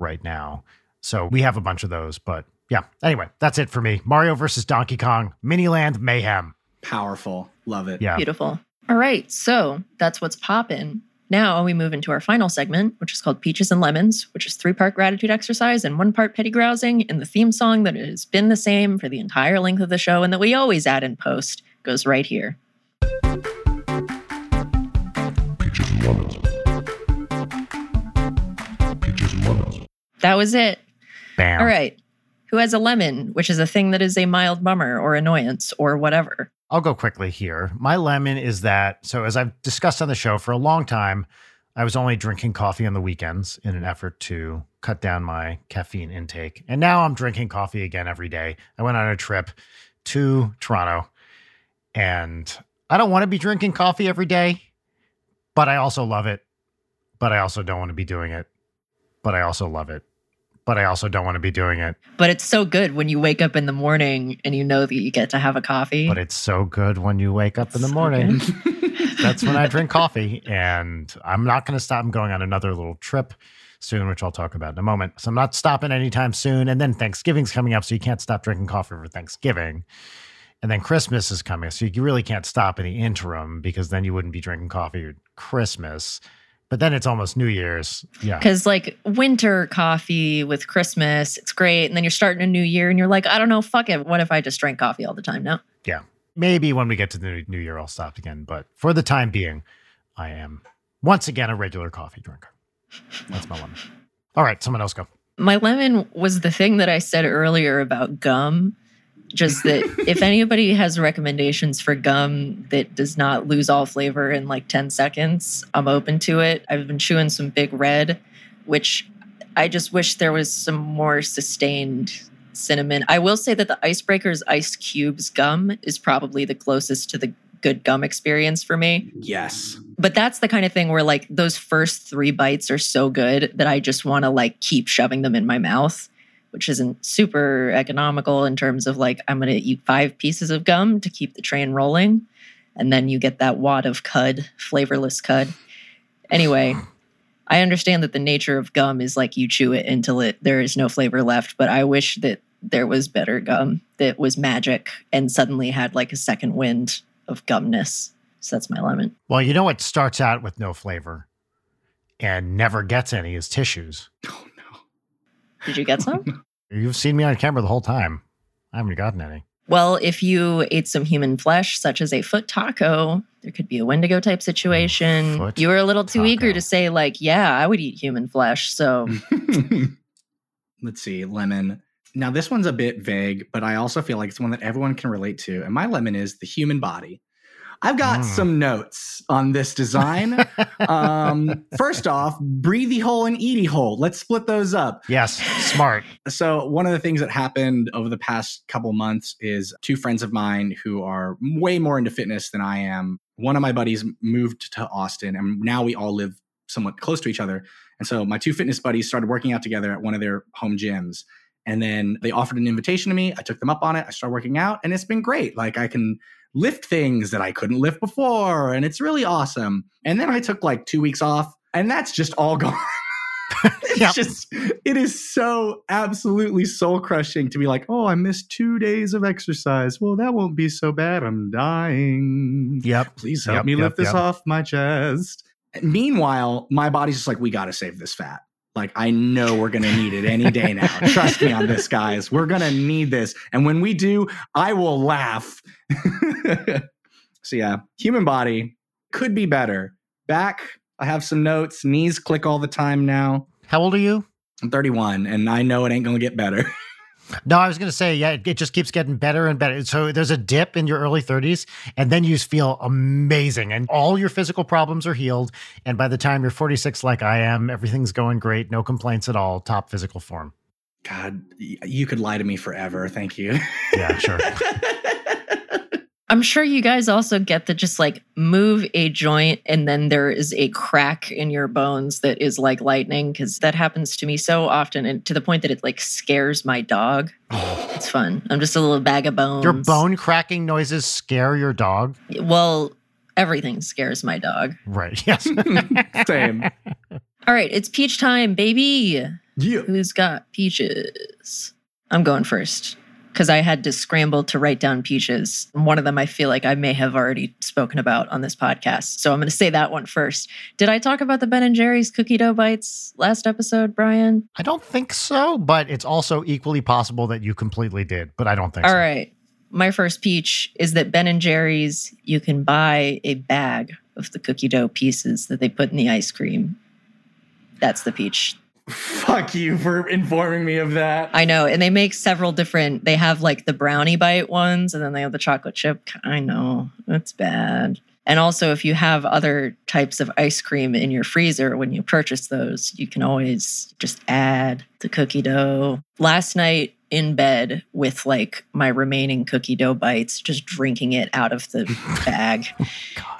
right now. So we have a bunch of those, but yeah. Anyway, that's it for me. Mario versus Donkey Kong, Miniland Mayhem. Powerful. Love it. Yeah. Beautiful. All right, so that's what's poppin'. Now we move into our final segment, which is called Peaches and Lemons, which is three part gratitude exercise and one part petty grousing. And the theme song that has been the same for the entire length of the show and that we always add in post goes right here. Peaches and lemons. That was it. Bam. All right. Who has a lemon, which is a thing that is a mild bummer or annoyance or whatever? I'll go quickly here. My lemon is that, so as I've discussed on the show for a long time, I was only drinking coffee on the weekends in an effort to cut down my caffeine intake. And now I'm drinking coffee again every day. I went on a trip to Toronto and I don't want to be drinking coffee every day, but I also love it. But I also don't want to be doing it. But I also love it. But I also don't want to be doing it. But it's so good when you wake up in the morning and you know that you get to have a coffee. But it's so good when you wake up in the So morning. that's when I drink coffee. And I'm not going to stop. I'm going on another little trip soon, which I'll talk about in a moment. So I'm not stopping anytime soon. And then Thanksgiving's coming up. So you can't stop drinking coffee for Thanksgiving. And then Christmas is coming. So you really can't stop in the interim because then you wouldn't be drinking coffee at Christmas. But then it's almost New Year's. Yeah. Because like winter coffee with Christmas, it's great. And then you're starting a new year and you're like, I don't know, fuck it. What if I just drank coffee all the time now? Yeah. Maybe when we get to the new- new year, I'll stop again. But for the time being, I am once again a regular coffee drinker. That's my lemon. All right. Someone else go. My lemon was the thing that I said earlier about gum. Just that if anybody has recommendations for gum that does not lose all flavor in like 10 seconds, I'm open to it. I've been chewing some Big Red, which I just wish there was some more sustained cinnamon. I will say that the Icebreakers Ice Cubes gum is probably the closest to the good gum experience for me yes. but that's the kind of thing where like those first three bites are so good that I just want to like keep shoving them in my mouth, which isn't super economical in terms of like I'm going to eat five pieces of gum to keep the train rolling. And then you get that wad of cud, flavorless cud. Anyway, I understand that the nature of gum is like you chew it until it there is no flavor left, but I wish that there was better gum that was magic and suddenly had like a second wind of gumness. So that's my lemon. Well, you know what starts out with no flavor and never gets any is tissues. Oh no. Did you get some? You've seen me on camera the whole time. I haven't gotten any. well, if you ate some human flesh, such as a foot taco, there could be a Wendigo type situation. Foot you were a little too eager to say, like, yeah, I would eat human flesh. So Let's see, lemon. Now this one's a bit vague, but I also feel like it's one that everyone can relate to. And my lemon is the human body. I've got Mm. some notes on this design. um, first off, breathy hole and eaty hole. Let's split those up. yes, smart. So one of the things that happened over the past couple months is two friends of mine who are way more into fitness than I am. One of my buddies moved to Austin, and now we all live somewhat close to each other. And so my two fitness buddies started working out together at one of their home gyms. And then they offered an invitation to me. I took them up on it. I started working out, and it's been great. Like I can lift things that I couldn't lift before, and it's really awesome. And then I took like two weeks off, and that's just all gone. it's Yep. just it is so absolutely soul crushing to be like, oh, I missed two days of exercise. Well, that won't be so bad. I'm dying. Yep. Please help Yep, me yep, lift this off my chest. Meanwhile, my body's just like, we got to save this fat. Like, I know we're to need it any day now. Trust me on this, guys. We're to need this. And when we do, I will laugh. so, yeah, human body could be better. Back, I have some notes. Knees click all the time now. How old are you? I'm 31, and I know it ain't to get better. No, I was going to say, yeah, it, it just keeps getting better and better. So there's a dip in your early 30s, and then you just feel amazing, and all your physical problems are healed. And by the time you're 46, like I am, everything's going great, no complaints at all, top physical form. God, you could lie to me forever. Thank you. Yeah, sure. I'm sure you guys also get to just like move a joint and then there is a crack in your bones that is like lightning because that happens to me so often and to the point that it like scares my dog. It's fun. I'm just a little bag of bones. Your bone cracking noises scare your dog? Well, everything scares my dog. Right, yes. Same. All right, it's peach time, baby. Yeah. Who's got peaches? I'm going first because I had to scramble to write down peaches. One of them I feel like I may have already spoken about on this podcast. So I'm going to say that one first. Did I talk about the Ben and Jerry's cookie dough bites last episode, Brian? I don't think so, but it's also equally possible that you completely did, but I don't think All so. right. My first peach is that Ben and Jerry's, you can buy a bag of the cookie dough pieces that they put in the ice cream. That's the peach. Fuck you for informing me of that. I know. And they make several different, they have like the brownie bite ones and then they have the chocolate chip. I know. It's bad. And also, if you have other types of ice cream in your freezer when you purchase those, you can always just add the cookie dough. Last night in bed with like my remaining cookie dough bites, just drinking it out of the bag. Oh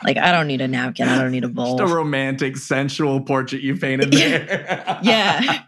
like, I don't need a napkin. I don't need a bowl. Just a romantic, sensual portrait you painted there. Yeah.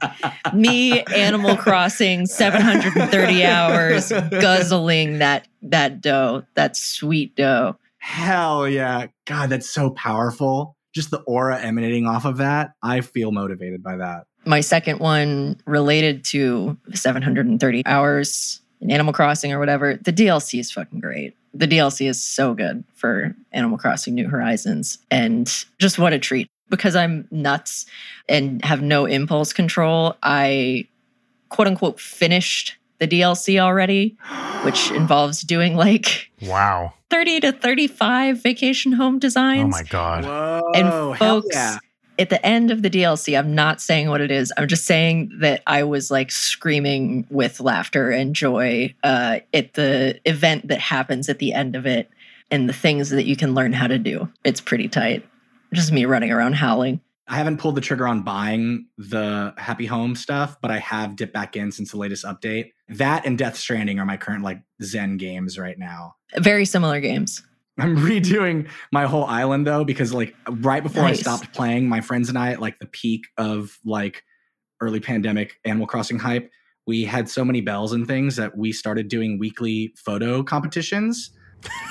me animal crossing 730 hours guzzling that that dough that sweet dough Hell yeah. God, that's so powerful. Just the aura emanating off of that. I feel motivated by that. my second one related to 730 hours in animal crossing or whatever the dlc is fucking great the dlc is so good for animal crossing new horizons and just what a treat because i'm nuts and have no impulse control i quote unquote finished the dlc already which involves doing like Wow. 30 to 35 vacation home designs. Oh my God. Whoa. and folks, yeah. at the end of the DLC, I'm not saying what it is. I'm just saying that I was like screaming with laughter and joy uh, at the event that happens at the end of it and the things that you can learn how to do. It's pretty tight. Just me running around howling. I haven't pulled the trigger on buying the Happy Home stuff, but I have dipped back in since the latest update. That and Death Stranding are my current like Zen games right now. Very similar games. I'm redoing my whole island though because like right before Nice. I stopped playing, my friends and I at like the peak of like early pandemic Animal Crossing hype, we had so many bells and things that we started doing weekly photo competitions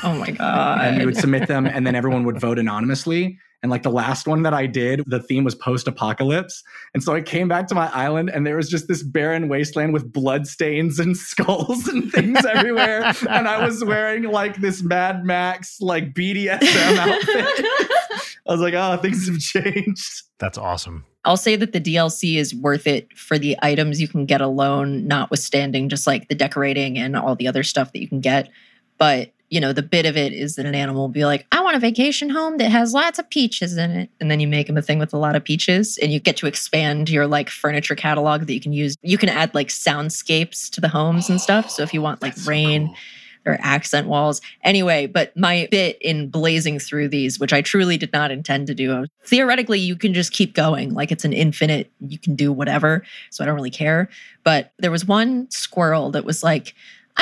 Oh my god. and we would submit them and then everyone would vote anonymously and like the last one that i did the theme was post-apocalypse and so i came back to my island and there was just this barren wasteland with blood stains and skulls and things everywhere and i was wearing like this mad max like bdsm outfit i was like oh things have changed That's awesome. I'll say that the DLC is worth it for the items you can get alone, notwithstanding just like the decorating and all the other stuff that you can get. But, you know, the bit of it is that an animal will be like, I want a vacation home that has lots of peaches in it. And then you make them a thing with a lot of peaches and you get to expand your like furniture catalog that you can use. You can add like soundscapes to the homes and stuff. So if you want like That's so rain, cool. or accent walls. Anyway, but my bit in blazing through these, which I truly did not intend to do, theoretically, you can just keep going. Like it's an infinite, you can do whatever. So I don't really care. But there was one squirrel that was like,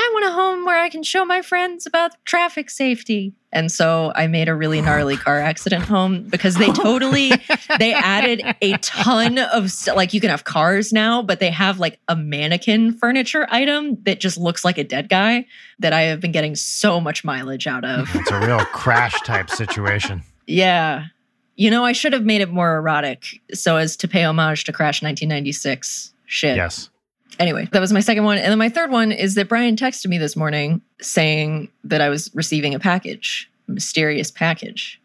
I want a home where I can show my friends about traffic safety. And so I made a really gnarly car accident home because they oh. totally they added a ton of st- like you can have cars now, but they have like a mannequin furniture item that just looks like a dead guy that I have been getting so much mileage out of. It's a real crash type situation. yeah. You know, I should have made it more erotic so as to pay homage to Crash 1996. Shit. Yes. Anyway, that was my second one. And then my third one is that Brian texted me this morning saying that I was receiving a package, a mysterious package,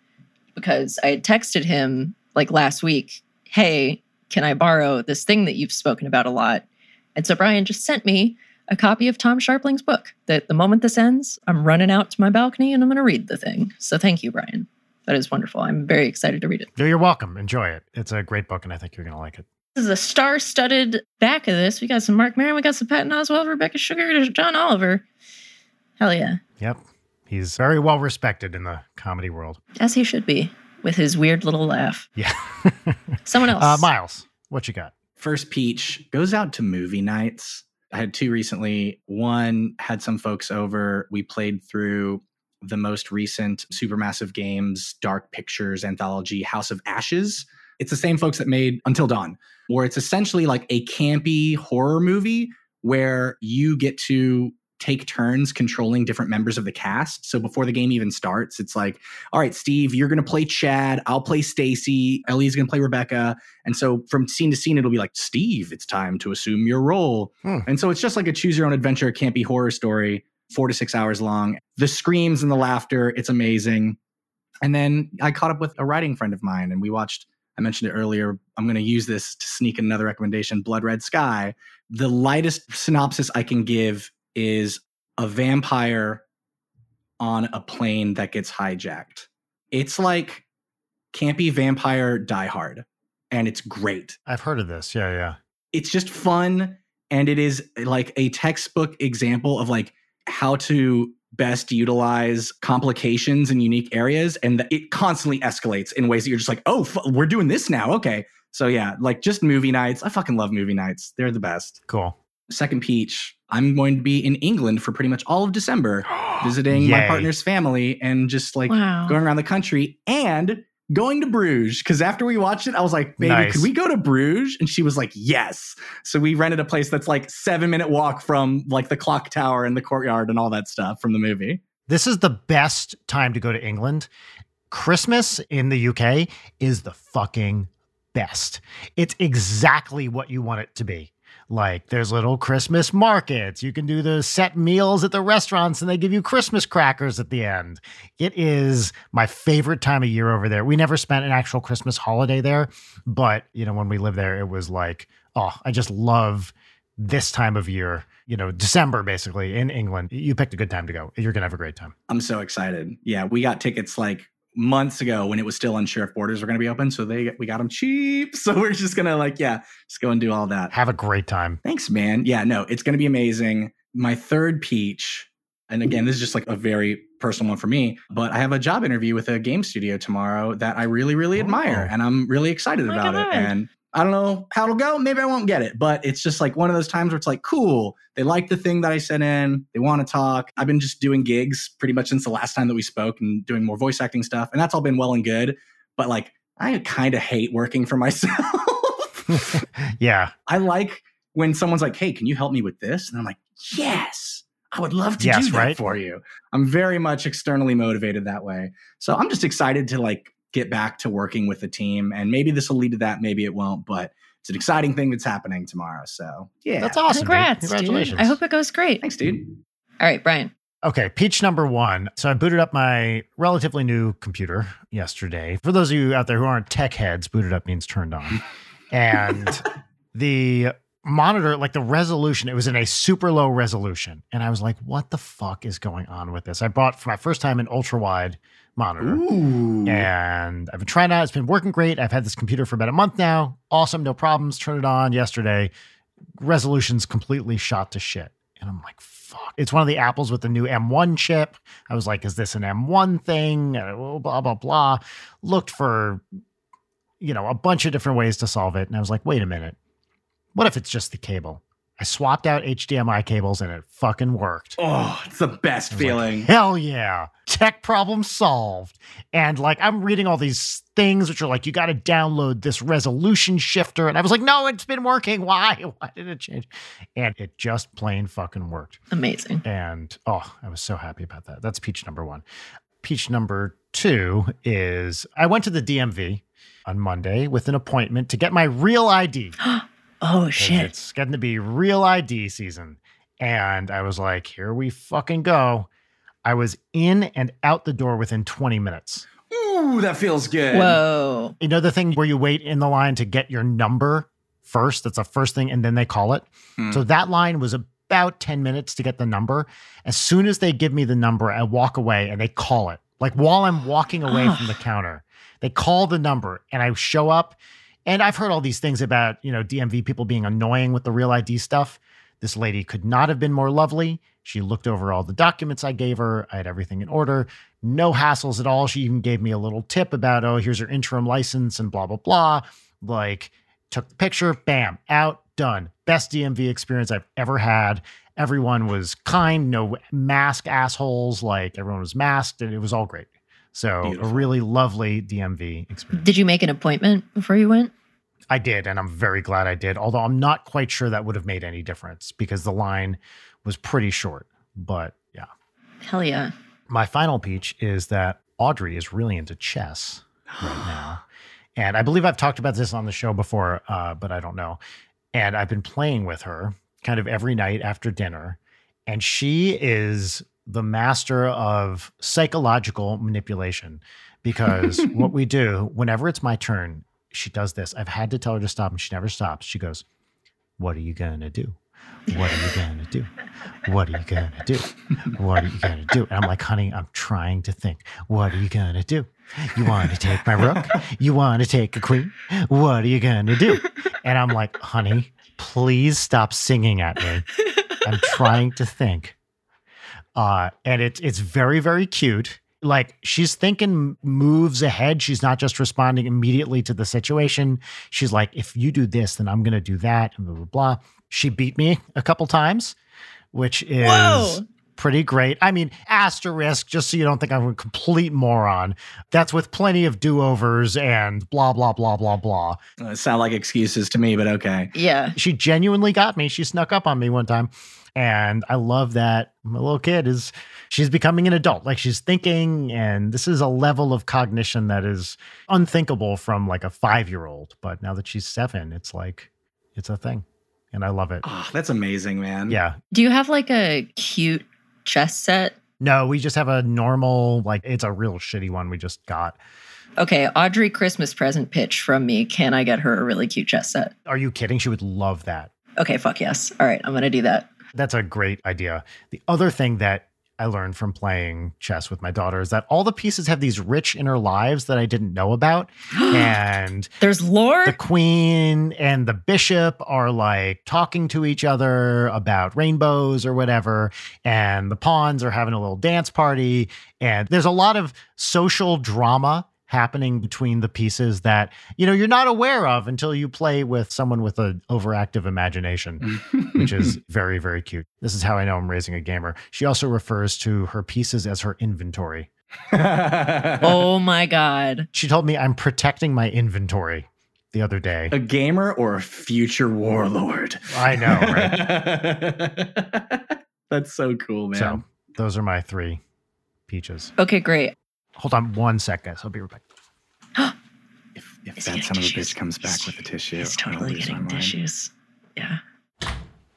because I had texted him like last week, hey, can I borrow this thing that you've spoken about a lot? And so Brian just sent me a copy of Tom Scharpling's book that the moment this ends, I'm running out to my balcony and I'm going to read the thing. So thank you, Brian. That is wonderful. I'm very excited to read it. You're welcome. Enjoy it. It's a great book, and I think you're going to like it. This is a star-studded back of this. We got some Marc Maron, we got some Patton Oswalt, Rebecca Sugar, John Oliver. Hell yeah, Yep. He's very well respected in the comedy world. as he should be, with his weird little laugh. Yeah. Someone else. uh, Miles, what you got? First peach goes out to movie nights. I had two recently. One had some folks over. We played through the most recent Supermassive Games Dark Pictures anthology, House of Ashes. It's the same folks that made Until Dawn, where it's essentially like a campy horror movie where you get to take turns controlling different members of the cast. So before the game even starts, it's like, all right, Steve, you're going to play Chad. I'll play Stacy. Ellie's going to play Rebecca. And so from scene to scene, it'll be like, Steve, it's time to assume your role. Hmm. And so it's just like a choose your own adventure, campy horror story, four to six hours long. The screams and the laughter, it's amazing. And then I caught up with a writing friend of mine and we watched, I mentioned it earlier. I'm going to use this to sneak another recommendation Blood Red Sky. The lightest synopsis I can give is a vampire on a plane that gets hijacked. It's like campy vampire Die Hard, and it's great. I've heard of this. Yeah, yeah. It's just fun, and it is like a textbook example of like how to best utilize complications in unique areas, and it constantly escalates in ways that you're just like, oh, f- we're doing this now, okay. So yeah, like just movie nights. I fucking love movie nights. They're the best. Cool. Second peach. I'm going to be in England for pretty much all of December, visiting my partner's family and just like wow. going around the country and going to Bruges. Because after we watched it, I was like, baby, Nice. could we go to Bruges? And she was like, yes. So we rented a place that's like seven minute walk from like the clock tower and the courtyard and all that stuff from the movie. This is the best time to go to England. Christmas in the UK is the fucking best. It's exactly what you want it to be. Like there's little Christmas markets. You can do the set meals at the restaurants and they give you Christmas crackers at the end. It is my favorite time of year over there. We never spent an actual Christmas holiday there, but you know when we lived there it was like, oh, I just love this time of year, you know, December basically in England. You picked a good time to go. You're going to have a great time. I'm so excited. Yeah, we got tickets like months ago when it was still unsure if borders were going to be open. So they we got them cheap. So we're just gonna like yeah, just go and do all that. Have a great time. Thanks, man. Yeah, no, it's going to be amazing. My third peach, and again, this is just like a very personal one for me, but I have a job interview with a game studio tomorrow that I really, really admire, Oh. and I'm really excited Oh my about it. And I don't know how it'll go. Maybe I won't get it, but it's just like one of those times where it's like, cool. They like the thing that I sent in. They want to talk. I've been just doing gigs pretty much since the last time that we spoke and doing more voice acting stuff, and that's all been well and good. But like, I kind of hate working for myself. yeah. I like when someone's like, "Hey, can you help me with this?" And I'm like, "Yes, I would love to Yes, do that right? for you. I'm very much externally motivated that way. So I'm just excited to like get back to working with the team. And maybe this will lead to that, maybe it won't, but it's an exciting thing that's happening tomorrow. So yeah. That's awesome. Congrats, dude. Congratulations. I hope it goes great. Thanks, dude. All right, Brian. Okay, peach number one. So I booted up my relatively new computer yesterday. For those of you out there who aren't tech heads, booted up means turned on. And the monitor, like the resolution, it was in a super low resolution. And I was like, what the fuck is going on with this? I bought for my first time an ultra wide monitor. Ooh. And I've been trying out. It's been working great. I've had this computer for about a month now. Awesome, no problems. Turn it on yesterday. Resolution's completely shot to shit. And I'm like, fuck. It's one of the apples with the new M1 chip. I was like, is this an M1 thing? Uh, Blah, blah, blah. Looked for, you know, a bunch of different ways to solve it. And I was like, wait a minute. What if it's just the cable? I swapped out HDMI cables and it fucking worked. Oh, it's the best I was like, feeling. Hell yeah. Tech problem solved. And like I'm reading all these things which are like, you got to download this resolution shifter. And I was like, no, it's been working. Why? Why did it change? And it just plain fucking worked. Amazing. And oh, I was so happy about that. That's peach number one. Peach number two is I went to the DMV on Monday with an appointment to get my real ID. Oh 'cause shit. It's getting to be real ID season. And I was like, here we fucking go. I was in and out the door within 20 minutes. Ooh, that feels good. Whoa. You know, the thing where you wait in the line to get your number first? That's the first thing, and then they call it. Hmm. So that line was about 10 minutes to get the number. As soon as they give me the number, I walk away and they call it. Like while I'm walking away from the counter, they call the number and I show up. And I've heard all these things about, you know, DMV people being annoying with the real ID stuff. This lady could not have been more lovely. She looked over all the documents I gave her. I had everything in order. No hassles at all. She even gave me a little tip about, oh, here's your interim license and blah, blah, blah. Like, took the picture, bam, out, done. Best DMV experience I've ever had. Everyone was kind, no mask assholes. Like, everyone was masked, and it was all great. So, Beautiful. a really lovely DMV experience. Did you make an appointment before you went? I did, and I'm very glad I did. Although I'm not quite sure that would have made any difference because the line was pretty short. But yeah. Hell yeah. My final peach is that Audrey is really into chess right now. And I believe I've talked about this on the show before, uh, but I don't know. And I've been playing with her kind of every night after dinner. And she is the master of psychological manipulation because what we do whenever it's my turn, she does this. I've had to tell her to stop and she never stops. She goes, What are you going to do? What are you going to do? What are you going to do? What are you going to do? And I'm like, honey, I'm trying to think. What are you going to do? You want to take my rook? You want to take a queen? What are you going to do? And I'm like, honey, please stop singing at me. I'm trying to think. Uh, and it's it's very, very cute. Like she's thinking moves ahead. She's not just responding immediately to the situation. She's like, if you do this, then I'm gonna do that, and blah blah blah. She beat me a couple times, which is Whoa. pretty great. I mean, asterisk, just so you don't think I'm a complete moron. That's with plenty of do-overs and blah blah blah blah blah. Uh, sound like excuses to me, but okay. Yeah. She genuinely got me. She snuck up on me one time. And I love that my little kid is she's becoming an adult. Like she's thinking, and this is a level of cognition that is unthinkable from like a five year old. But now that she's seven, it's like it's a thing. And I love it. Oh, that's amazing, man. Yeah. Do you have like a cute chess set? No, we just have a normal, like it's a real shitty one we just got. Okay, Audrey Christmas present pitch from me. Can I get her a really cute chess set? Are you kidding? She would love that. Okay, fuck yes. All right, I'm gonna do that. That's a great idea. The other thing that I learned from playing chess with my daughter is that all the pieces have these rich inner lives that I didn't know about. and There's lore. the queen and the bishop are like talking to each other about rainbows or whatever. And the pawns are having a little dance party. And there's a lot of social drama happening between the pieces that you know you're not aware of until you play with someone with an overactive imagination which is very, very cute. This is how I know I'm raising a gamer. She also refers to her pieces as her inventory. oh my god. She told me I'm protecting my inventory the other day. a gamer or a future warlord. I know, right? That's so cool, man. So those are my three peaches. Okay, great. Hold on one sec, guys. I'll be right back. if if Is he that getting son of a tissues? bitch comes back He's- with the tissue, He's I'll totally lose my getting mind. tissues. Yeah.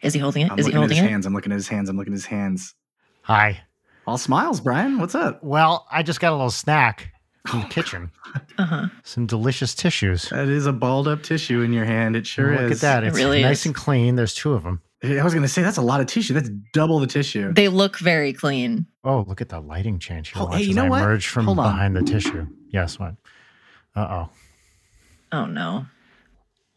Is he holding it? I'm Is he looking at holding his it? hands. I'm looking at his hands. I'm looking at his hands. Hi. All smiles, Brian. What's up? Well, I just got a little snack from the kitchen. Uh huh. Some delicious tissues. That is a balled up tissue in your hand. It sure is. Look is. at that. It It's really nice is. and clean. There's two of them. I was gonna say that's a lot of tissue. That's double the tissue. They look very clean. Oh, look at the lighting change here. Oh, Watch hey, you as know I what? emerge from Hold on. behind the tissue. Yes, what? Uh oh. Oh no.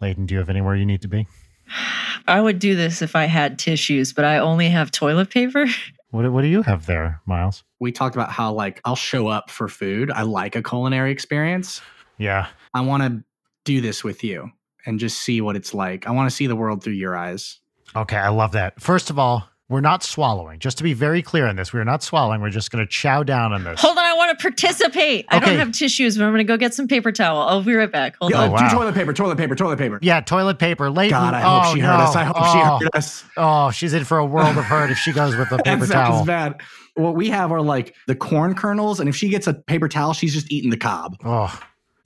Leighton, do you have anywhere you need to be? I would do this if I had tissues, but I only have toilet paper. What, what do you have there, Miles? we talked about how like I'll show up for food. I like a culinary experience. Yeah. I want to do this with you and just see what it's like. I want to see the world through your eyes. Okay, I love that. First of all, we're not swallowing. Just to be very clear on this, we're not swallowing. We're just going to chow down on this. Hold on, I want to participate. I don't have tissues, but I'm going to go get some paper towel. I'll be right back. Hold Yeah, Oh, on. wow. Do toilet paper, toilet paper, toilet paper. Yeah, toilet paper. Leighton. God, I hope oh, she no. heard us. I hope oh, she heard us. Oh, she's in for a world of hurt if she goes with a paper that sounds towel. bad. What we have are like the corn kernels, and if she gets a paper towel, she's just eating the cob. Oh.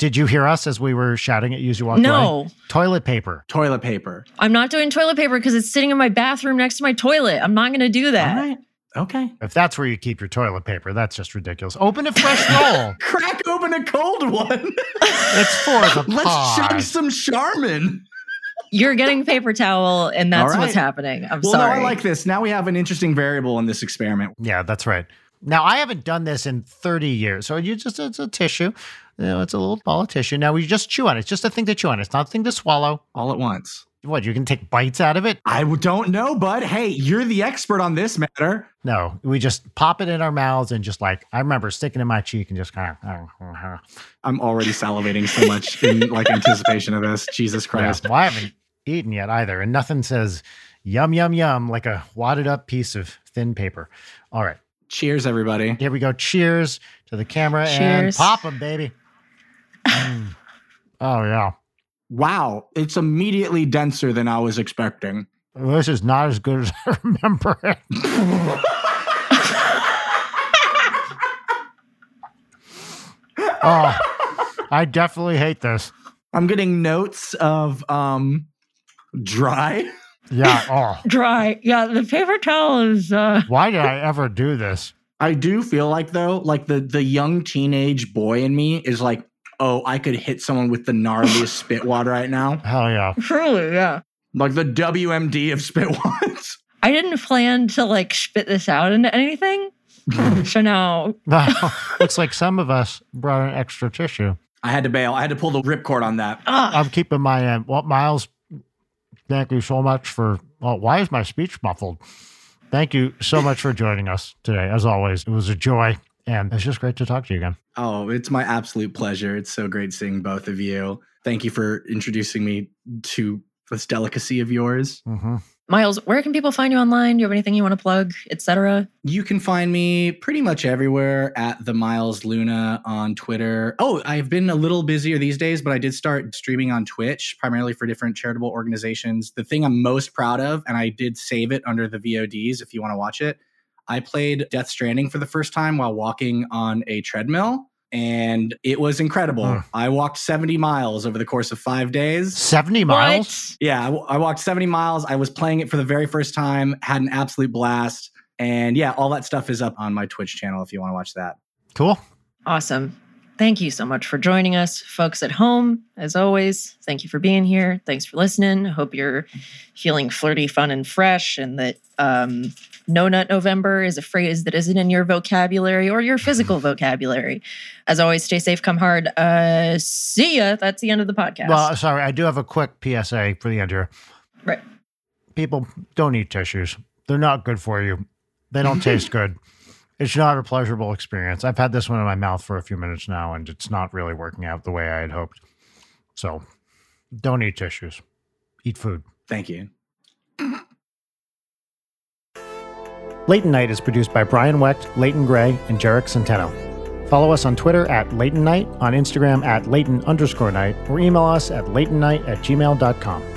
Did you hear us as we were shouting at you as you walked away? No, Toilet paper. Toilet paper. I'm not doing toilet paper because it's sitting in my bathroom next to my toilet. I'm not going to do that. All right. Okay. If that's where you keep your toilet paper, that's just ridiculous. Open a fresh roll. Crack open a cold one. It's for the Let's pod. chug some Charmin. You're getting paper towel, and that's All what's happening. I'm Well, sorry. no, I like this. Now we have an interesting variable in this experiment. Yeah, that's right. Now I haven't done this in 30 years. So you just it's a tissue. You know, it's a little ball of tissue. Now we just chew on it. It's just a thing to chew on. It's not a thing to swallow. all at once. What, you can take bites out of it? I don't know, bud. Hey, you're the expert on this matter. No, we just pop it in our mouths and just like I remember sticking in my cheek and just kind of. I'm already salivating so much in like anticipation of this. Jesus Yeah. Christ. Well, I haven't eaten yet either, and nothing says yum yum yum like a wadded up piece of thin paper. All right, Cheers, everybody. here we go. Cheers to the camera and pop them, baby. Mm. Oh yeah, Wow, it's immediately denser than I was expecting. this is not as good as I remember it. oh, I definitely hate this. I'm getting notes of um dry. Yeah. Oh, Dry. Yeah, the paper towel is. uh why did I ever do this? I do feel like though, like the the young teenage boy in me is like, oh, I could hit someone with the gnarliest spit wad right now. Hell yeah. Truly, yeah. Like the WMD of spit wads. I didn't plan to like spit this out into anything. so now, Looks like some of us brought an extra tissue. I had to bail. I had to pull the ripcord on that. ah, I'm keeping my uh, what Miles. Thank you so much for. Well, why is my speech muffled? Thank you so much for joining us today. As always, it was a joy, and it's just great to talk to you again. Oh, it's my absolute pleasure. It's so great seeing both of you. Thank you for introducing me to this delicacy of yours. hmm Miles, where can people find you online? Do you have anything you want to plug, etc.? You can find me pretty much everywhere at the Miles Luna on Twitter. Oh, I've been a little busier these days, but I did start streaming on Twitch, primarily for different charitable organizations. The thing I'm most proud of, and I did save it under the VODs if you want to watch it. I played Death Stranding for the first time while walking on a treadmill, and it was incredible. I walked 70 miles over the course of five days. Seventy miles. Yeah, I, w- I walked 70 miles. I was playing it for the very first time, had an absolute blast. And yeah, all that stuff is up on my Twitch channel if you want to watch that. Cool. Awesome. Thank you so much for joining us, folks at home. As always, thank you for being here. Thanks for listening. Hope you're feeling flirty, fun, and fresh, and that um, No Nut November is a phrase that isn't in your vocabulary or your physical vocabulary. As always, stay safe, come hard. Uh, see ya. That's the end of the podcast. Well, sorry, I do have a quick PSA for the end here. Right. People don't eat tissues. They're not good for you. They don't taste good. It's not a pleasurable experience. I've had this one in my mouth for a few minutes now, and it's not really working out the way I had hoped. So, don't eat tissues. Eat food. Thank you. Leighton Night is produced by Brian Wecht, Leighton Gray, and Jarek Centeno. Follow us on Twitter at Leighton Night, on Instagram at Leighton underscore night, or email us at leightonnight at gmail.com.